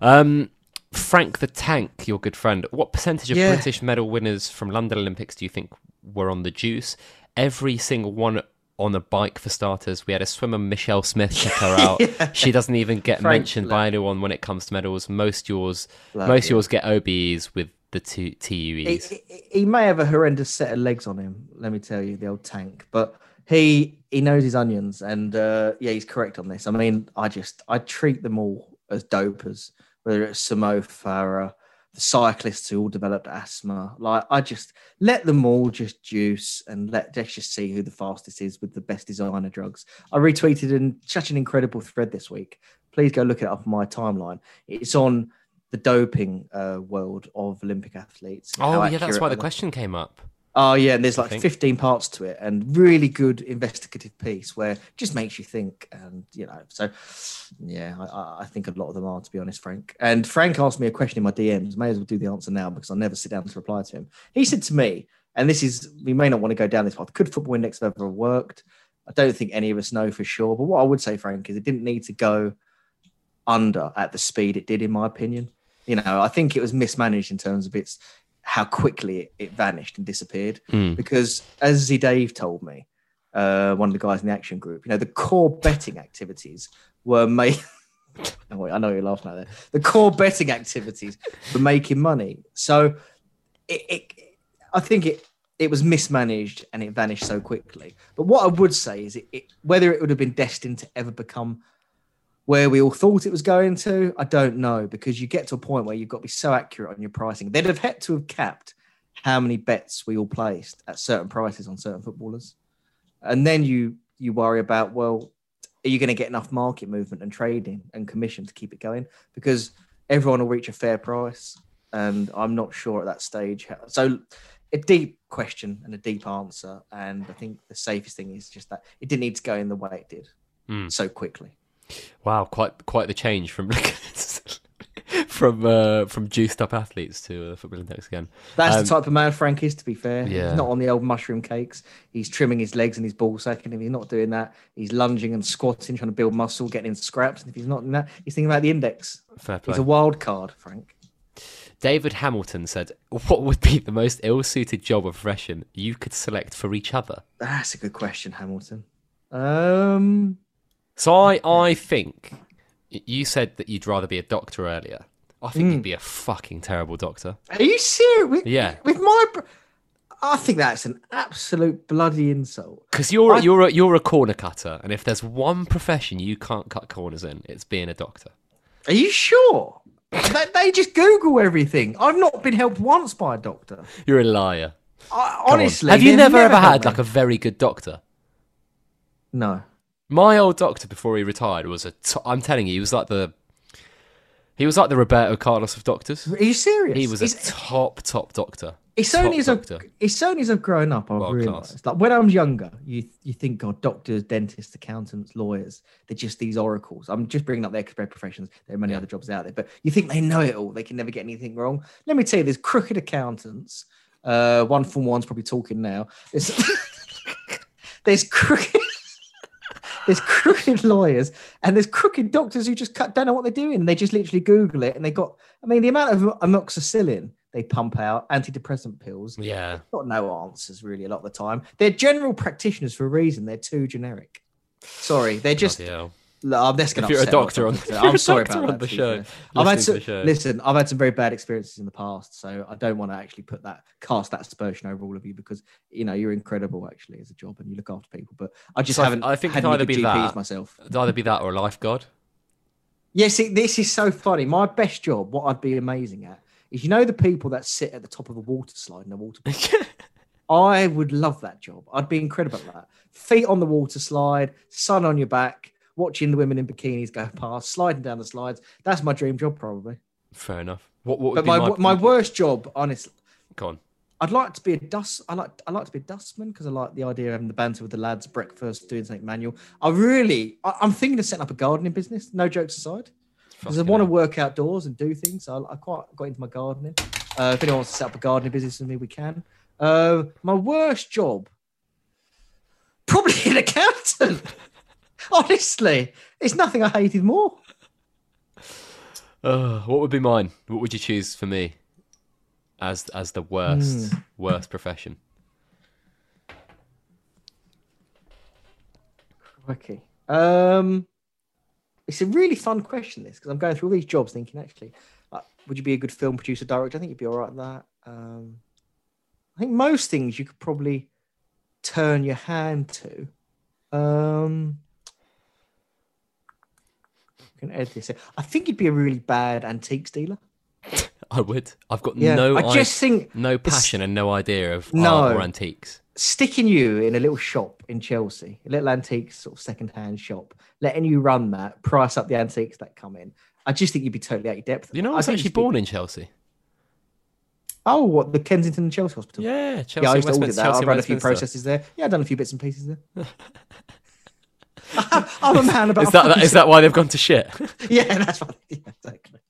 Speaker 1: Um, Frank the Tank, your good friend. What percentage of
Speaker 2: Yeah.
Speaker 1: British medal winners from London Olympics do you think were on the juice? Every single one on a bike for starters. We had a swimmer, Michelle Smith. Check her out. She doesn't even get
Speaker 2: Frank
Speaker 1: mentioned by anyone when it comes to medals. Most yours, most
Speaker 2: yeah.
Speaker 1: yours get OBEs with the two
Speaker 2: He,
Speaker 1: TUEs.
Speaker 2: he, he may have a horrendous set of legs on him. Let me tell you, the old tank. But he he knows his onions, and uh, yeah, he's correct on this. I mean, I just I treat them all as dopers, whether it's Sir Mo Farah, the cyclists who all developed asthma. Like I just let them all just juice and let let's just see who the fastest is with the best designer drugs. I retweeted in such an incredible thread this week. Please go look it up on my timeline. It's on the doping uh, world of Olympic athletes.
Speaker 1: Oh yeah, that's why the question came up.
Speaker 2: Oh yeah, and there's like 15 parts to it, and really good investigative piece where it just makes you think, and you know, so yeah, I- I, I think a lot of them are, to be honest, Frank. And Frank asked me a question in my DMs. May as well do the answer now because I'll never sit down to reply to him. He said to me, and this is we may not want to go down this path. Could football index have ever worked? I don't think any of us know for sure. But what I would say, Frank, is it didn't need to go under at the speed it did, in my opinion. You know, I think it was mismanaged in terms of its how quickly it, it vanished and disappeared.
Speaker 1: Mm.
Speaker 2: Because as Z Dave told me, uh, one of the guys in the action group, you know, the core betting activities were made. oh, wait, I know you're laughing at that. The core betting activities were making money. So it, it I think it it was mismanaged and it vanished so quickly. But what I would say is it, it whether it would have been destined to ever become where we all thought it was going to, I don't know, because you get to a point where you've got to be so accurate on your pricing. They'd have had to have capped how many bets we all placed at certain prices on certain footballers. And then you you worry about, well, are you going to get enough market movement and trading and commission to keep it going? Because everyone will reach a fair price. And I'm not sure at that stage. How, so a deep question and a deep answer. And I think the safest thing is just that it didn't need to go in the way it did
Speaker 1: Mm.
Speaker 2: so quickly.
Speaker 1: Wow, quite quite the change from from uh, from juiced up athletes to uh, football index again.
Speaker 2: That's
Speaker 1: Um,
Speaker 2: the type of man Frank is, to be fair.
Speaker 1: Yeah.
Speaker 2: He's not on the old mushroom cakes. He's trimming his legs and his ball sack. And if he's not doing that, he's lunging and squatting, trying to build muscle, getting in scraps. And if he's not in that, he's thinking about the index.
Speaker 1: Fair play.
Speaker 2: He's a wild card, Frank.
Speaker 1: David Hamilton said, "What would be the most ill-suited job of profession you could select for each other?"
Speaker 2: That's a good question, Hamilton. Um,
Speaker 1: So I I think you said that you'd rather be a doctor earlier. I think
Speaker 2: Hmm.
Speaker 1: you'd be a fucking terrible doctor.
Speaker 2: are you serious? With,
Speaker 1: Yeah.
Speaker 2: With my, br- I think that's an absolute bloody insult.
Speaker 1: Because you're you're a, you're a corner cutter, and if there's one profession you can't cut corners in, it's being a doctor.
Speaker 2: Are you sure? they, they just Google everything. I've not been helped once by a doctor.
Speaker 1: You're a liar.
Speaker 2: I,
Speaker 1: Come on.
Speaker 2: honestly,
Speaker 1: have you
Speaker 2: they've
Speaker 1: never, ever
Speaker 2: helped
Speaker 1: had
Speaker 2: me.
Speaker 1: like a very good doctor?
Speaker 2: no?
Speaker 1: My old doctor before he retired was a. T- I'm telling you, he was like the. He was like the Roberto Carlos of doctors.
Speaker 2: Are you serious?
Speaker 1: He was a
Speaker 2: It's-
Speaker 1: top top doctor.
Speaker 2: It's only as I've, it's only as I've grown up, I've
Speaker 1: World
Speaker 2: realised.
Speaker 1: class.
Speaker 2: Like when I was younger, you you think, God, doctors, dentists, accountants, lawyers, they're just these oracles. I'm just bringing up their professions. There are many other jobs out there, but you think they know it all. They can never get anything wrong. Let me tell you, there's crooked accountants. Uh, one from one's probably talking now. There's, there's crooked. There's crooked lawyers and there's crooked doctors who just cut, don't know what they're doing. They just literally Google it and they got, I mean, the amount of amoxicillin they pump out, antidepressant pills,
Speaker 1: Yeah.
Speaker 2: got no answers really a lot of the time. They're general practitioners for a reason. They're too generic. Sorry, they're just
Speaker 1: Bloody hell.
Speaker 2: Look, I'm just going
Speaker 1: If
Speaker 2: to
Speaker 1: you're a doctor on- you're
Speaker 2: I'm sorry
Speaker 1: doctor
Speaker 2: about
Speaker 1: on
Speaker 2: that.
Speaker 1: the show.
Speaker 2: I've had some,
Speaker 1: the show.
Speaker 2: listen. I've had some very bad experiences in the past, so I don't want to actually put that cast that aspersion over all of you because you know you're incredible actually as a job and you look after people. But I just
Speaker 1: So
Speaker 2: haven't.
Speaker 1: I think it'd either be
Speaker 2: GPs
Speaker 1: that-
Speaker 2: myself.
Speaker 1: It'd either be that or a lifeguard.
Speaker 2: Yes, this is so funny. My best job, what I'd be amazing at, is you know the people that sit at the top of a water slide in a water. I would love that job. I'd be incredible at that. Feet on the water slide, sun on your back, watching the women in bikinis go past, sliding down the slides. That's my dream job, probably.
Speaker 1: Fair enough. What, what
Speaker 2: But my,
Speaker 1: my,
Speaker 2: my worst job, honestly,
Speaker 1: Go on.
Speaker 2: I'd like to be a dust. I like I like to be a dustman because I like the idea of having the banter with the lads, breakfast, doing something manual. I really, I, I'm thinking of setting up a gardening business. No jokes aside, because I want to work outdoors and do things. So I, I quite got into my gardening. Uh, if anyone wants to set up a gardening business with me, we can. Uh, my worst job, probably an accountant. Honestly, it's nothing I hated more.
Speaker 1: Uh, what would be mine? What would you choose for me as as the worst
Speaker 2: Hmm.
Speaker 1: worst profession?
Speaker 2: Okay. Um, it's a really fun question, this, because I'm going through all these jobs thinking, actually, uh, would you be a good film producer, director? I think you'd be all right at that. Um, I think most things you could probably turn your hand to. Um, can edit this. I think you'd be a really bad antiques dealer.
Speaker 1: I would. I've got
Speaker 2: Yeah,
Speaker 1: no
Speaker 2: I
Speaker 1: i-
Speaker 2: just think
Speaker 1: no passion and no idea of
Speaker 2: No.
Speaker 1: art or antiques.
Speaker 2: sticking you in a little shop in Chelsea, a little antiques sort of second-hand shop, letting you run that, price up the antiques that come in. I just think you'd be totally out of depth.
Speaker 1: You know, I
Speaker 2: I
Speaker 1: was actually
Speaker 2: you'd be-
Speaker 1: born in Chelsea.
Speaker 2: Oh, what the Kensington and Chelsea Hospital?
Speaker 1: Yeah, Chelsea.
Speaker 2: yeah, I used to audit that.
Speaker 1: Chelsea,
Speaker 2: I've run a few processes there. Yeah, I've done a few bits and pieces there. I'm a man about.
Speaker 1: Is that, that is that why they've gone to shit?
Speaker 2: Yeah, that's right. Yeah, exactly.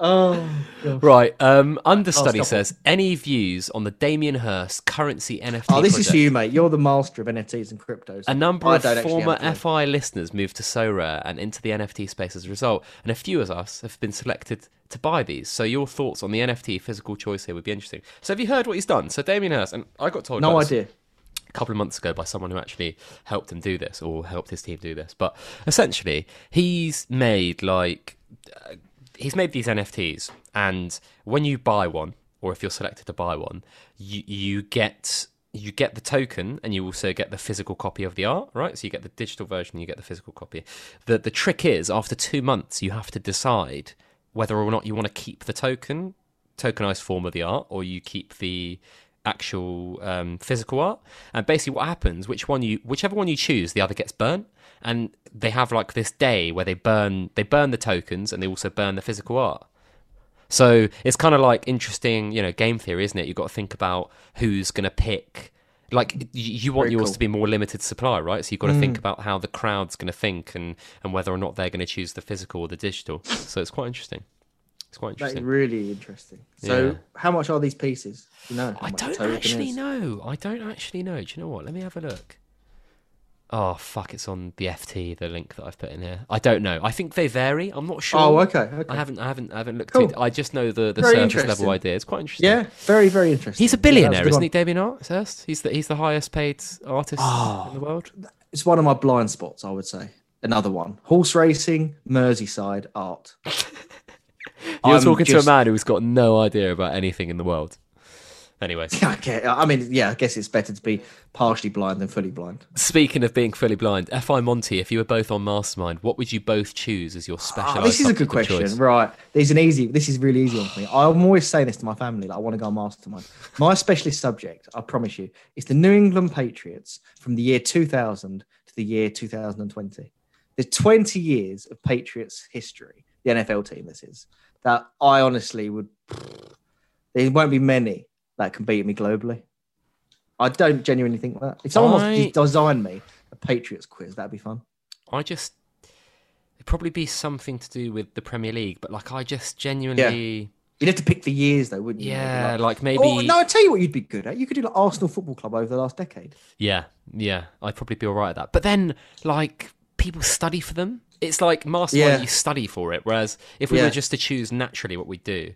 Speaker 2: Oh,
Speaker 1: right. Um, understudy
Speaker 2: it.
Speaker 1: says any views on the Damien Hirst currency NFT.
Speaker 2: oh, this is
Speaker 1: project?
Speaker 2: for you, mate. You're the master of NFTs and cryptos.
Speaker 1: A number
Speaker 2: I
Speaker 1: of former
Speaker 2: have a clue.
Speaker 1: FI listeners moved to Sorare and into the NFT space as a result, and a few of us have been selected to buy these. So your thoughts on the NFT physical choice here would be interesting. So have you heard what he's done? So Damien Hirst, and I got told
Speaker 2: No
Speaker 1: about this
Speaker 2: idea.
Speaker 1: A couple of months ago by someone who actually helped him do this or helped his team do this. But essentially, he's made like uh, he's made these NFTs, and when you buy one, or if you're selected to buy one, you you get you get the token and you also get the physical copy of the art, right? So you get the digital version, you get the physical copy. The the trick is after 2 months you have to decide whether or not you want to keep the token tokenized form of the art or you keep the actual um, physical art. And basically what happens which one you whichever one you choose the other gets burnt. And they have like this day where they burn they burn the tokens and they also burn the physical art. So it's kind of like interesting you know game theory isn't it? You've got to think about who's going to pick like you want
Speaker 2: Very
Speaker 1: yours
Speaker 2: cool.
Speaker 1: to be more limited supply right? So you've got to think about how the crowd's going to think and and whether or not they're going to choose the physical or the digital. So it's quite interesting it's quite
Speaker 2: That is
Speaker 1: interesting
Speaker 2: really interesting. So,
Speaker 1: Yeah.
Speaker 2: how much are these pieces? Do you know?
Speaker 1: I don't actually know. I don't actually know. Do you know what? Let me have a look. Oh fuck! It's on the FT, the link that I've put in here. I don't know. I think they vary. I'm not oh, sure.
Speaker 2: Oh, okay. Okay.
Speaker 1: I haven't, I haven't, I haven't looked.
Speaker 2: Cool.
Speaker 1: Too, I just know the the
Speaker 2: Very
Speaker 1: surface level idea. It's quite interesting.
Speaker 2: Yeah, very, very interesting.
Speaker 1: he's a
Speaker 2: Yeah,
Speaker 1: billionaire,
Speaker 2: good
Speaker 1: isn't he, Damien Hirst? He's the he's the highest paid artist
Speaker 2: Oh.
Speaker 1: in ah. the world.
Speaker 2: It's one of my blind spots, I would say. Another one. Horse racing, Merseyside art.
Speaker 1: You're
Speaker 2: I'm
Speaker 1: talking to a man who's got no idea about anything in the world. Anyway,
Speaker 2: okay. I mean, yeah, I guess it's better to be partially blind than fully blind.
Speaker 1: speaking of being fully blind, Fi Monty, if you were both on Mastermind, what would you both choose as your special?
Speaker 2: Ah, this is a good question, right? There's an easy. This is really easy one for me. I'm always saying this to my family. Like, I want to go on mastermind. My specialist subject, I promise you, is the New England Patriots from the year 2000 to the year 2020. There's 20 years of Patriots history. The NFL team, this is that I honestly would. There won't be many that can beat me globally. I don't genuinely think that. If someone wants
Speaker 1: I-
Speaker 2: to design me a Patriots quiz, that'd be fun.
Speaker 1: I just it'd probably be something to do with the Premier League, but like I just genuinely
Speaker 2: You'd have to pick the years, though, wouldn't you?
Speaker 1: yeah,
Speaker 2: Like-
Speaker 1: like, maybe
Speaker 2: Oh, no, I tell you what you'd be good at. You could do like Arsenal Football Club over the last decade.
Speaker 1: yeah, yeah, I'd probably be alright at that. But then like people study for them. It's like mastermind
Speaker 2: Yeah.
Speaker 1: you study for it. Whereas if we
Speaker 2: Yeah.
Speaker 1: were just to choose naturally what we do,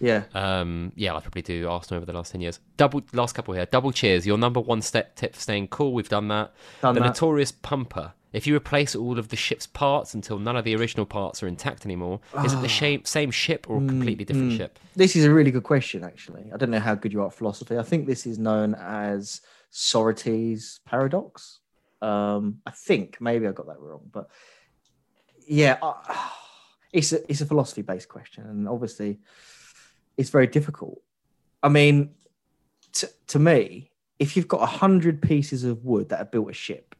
Speaker 2: Yeah.
Speaker 1: um, yeah, I'd probably do Arsenal over the last ten years. Double last couple here. Double cheers. Your number one step tip for staying cool. We've done that.
Speaker 2: Done
Speaker 1: the
Speaker 2: that.
Speaker 1: notorious pumper If you replace all of the ship's parts until none of the original parts are intact anymore, is it the same, same ship or a completely different ship?
Speaker 2: This is a really good question, actually. I don't know how good you are at philosophy. I think this is known as Sorites paradox. Um, I think maybe I got that wrong, but yeah, uh, I, it's a it's a philosophy based question, and obviously it's very difficult. I mean, t- to me, if you've got a hundred pieces of wood that have built a ship,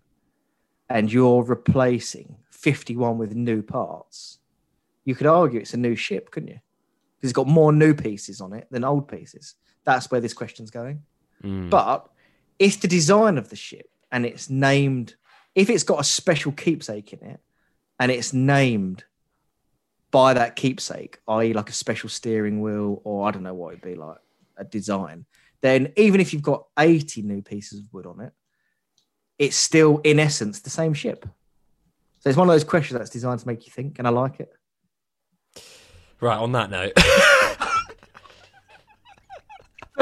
Speaker 2: and you're replacing fifty-one with new parts, you could argue it's a new ship, couldn't you? Because it's got more new pieces on it than old pieces. That's where this question's going. Mm. But it's the design of the ship, and it's named. If it's got a special keepsake in it, and it's named by that keepsake, i.e., like a special steering wheel, or I don't know what it'd be like a design, then even if you've got 80 new pieces of wood on it, it's still in essence the same ship. So it's one of those questions that's designed to make you think, and I like it.
Speaker 1: Right, on that note.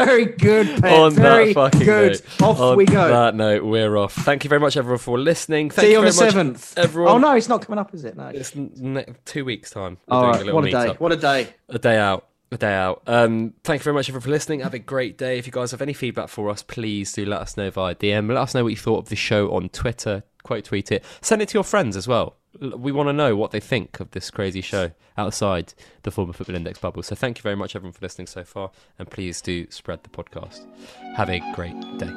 Speaker 2: Very good,
Speaker 1: on
Speaker 2: Very
Speaker 1: that fucking
Speaker 2: good.
Speaker 1: note.
Speaker 2: Off
Speaker 1: on
Speaker 2: we go.
Speaker 1: that note, we're off. Thank you very much, everyone, for listening. Thank
Speaker 2: See you on the seventh.
Speaker 1: everyone.
Speaker 2: Oh no, it's not coming up, is it? No.
Speaker 1: It's ne- two weeks' time. We're
Speaker 2: All
Speaker 1: a
Speaker 2: What a day.
Speaker 1: meet-up.
Speaker 2: What a day.
Speaker 1: a day out a day out um thank you very much everyone for listening have a great day if you guys have any feedback for us please do let us know via dm let us know what you thought of the show on twitter quote tweet it. Send it to your friends as well. We want to know what they think of this crazy show outside the former Football Index bubble. So thank you very much, everyone, for listening so far. And please do spread the podcast. Have a great day.